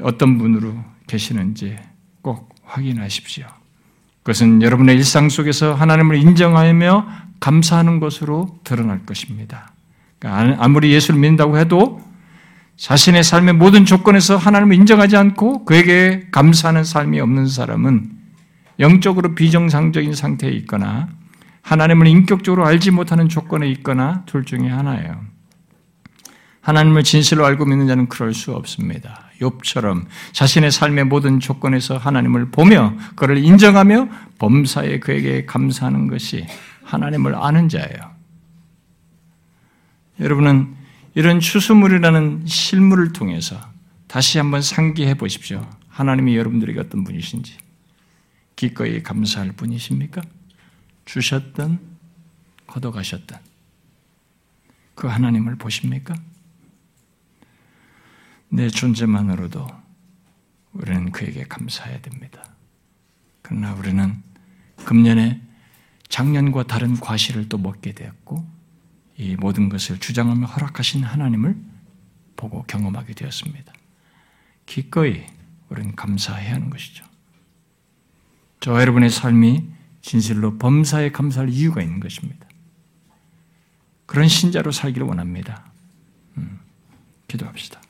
[SPEAKER 2] 어떤 분으로 계시는지 꼭 확인하십시오. 그것은 여러분의 일상 속에서 하나님을 인정하며 감사하는 것으로 드러날 것입니다. 그러니까 아무리 예수를 믿는다고 해도 자신의 삶의 모든 조건에서 하나님을 인정하지 않고 그에게 감사하는 삶이 없는 사람은 영적으로 비정상적인 상태에 있거나 하나님을 인격적으로 알지 못하는 조건에 있거나 둘 중에 하나예요. 하나님을 진실로 알고 믿는 자는 그럴 수 없습니다. 욥처럼 자신의 삶의 모든 조건에서 하나님을 보며 그를 인정하며 범사에 그에게 감사하는 것이 하나님을 아는 자예요. 여러분은 이런 추수물이라는 실물을 통해서 다시 한번 상기해 보십시오. 하나님이 여러분들에게 어떤 분이신지. 기꺼이 감사할 분이십니까? 주셨던, 걷어가셨던 그 하나님을 보십니까? 내 존재만으로도 우리는 그에게 감사해야 됩니다. 그러나 우리는 금년에 작년과 다른 과실을 또 먹게 되었고 이 모든 것을 주장하며 허락하신 하나님을 보고 경험하게 되었습니다. 기꺼이 우리는 감사해야 하는 것이죠. 저 여러분의 삶이 진실로 범사에 감사할 이유가 있는 것입니다. 그런 신자로 살기를 원합니다. 음, 기도합시다.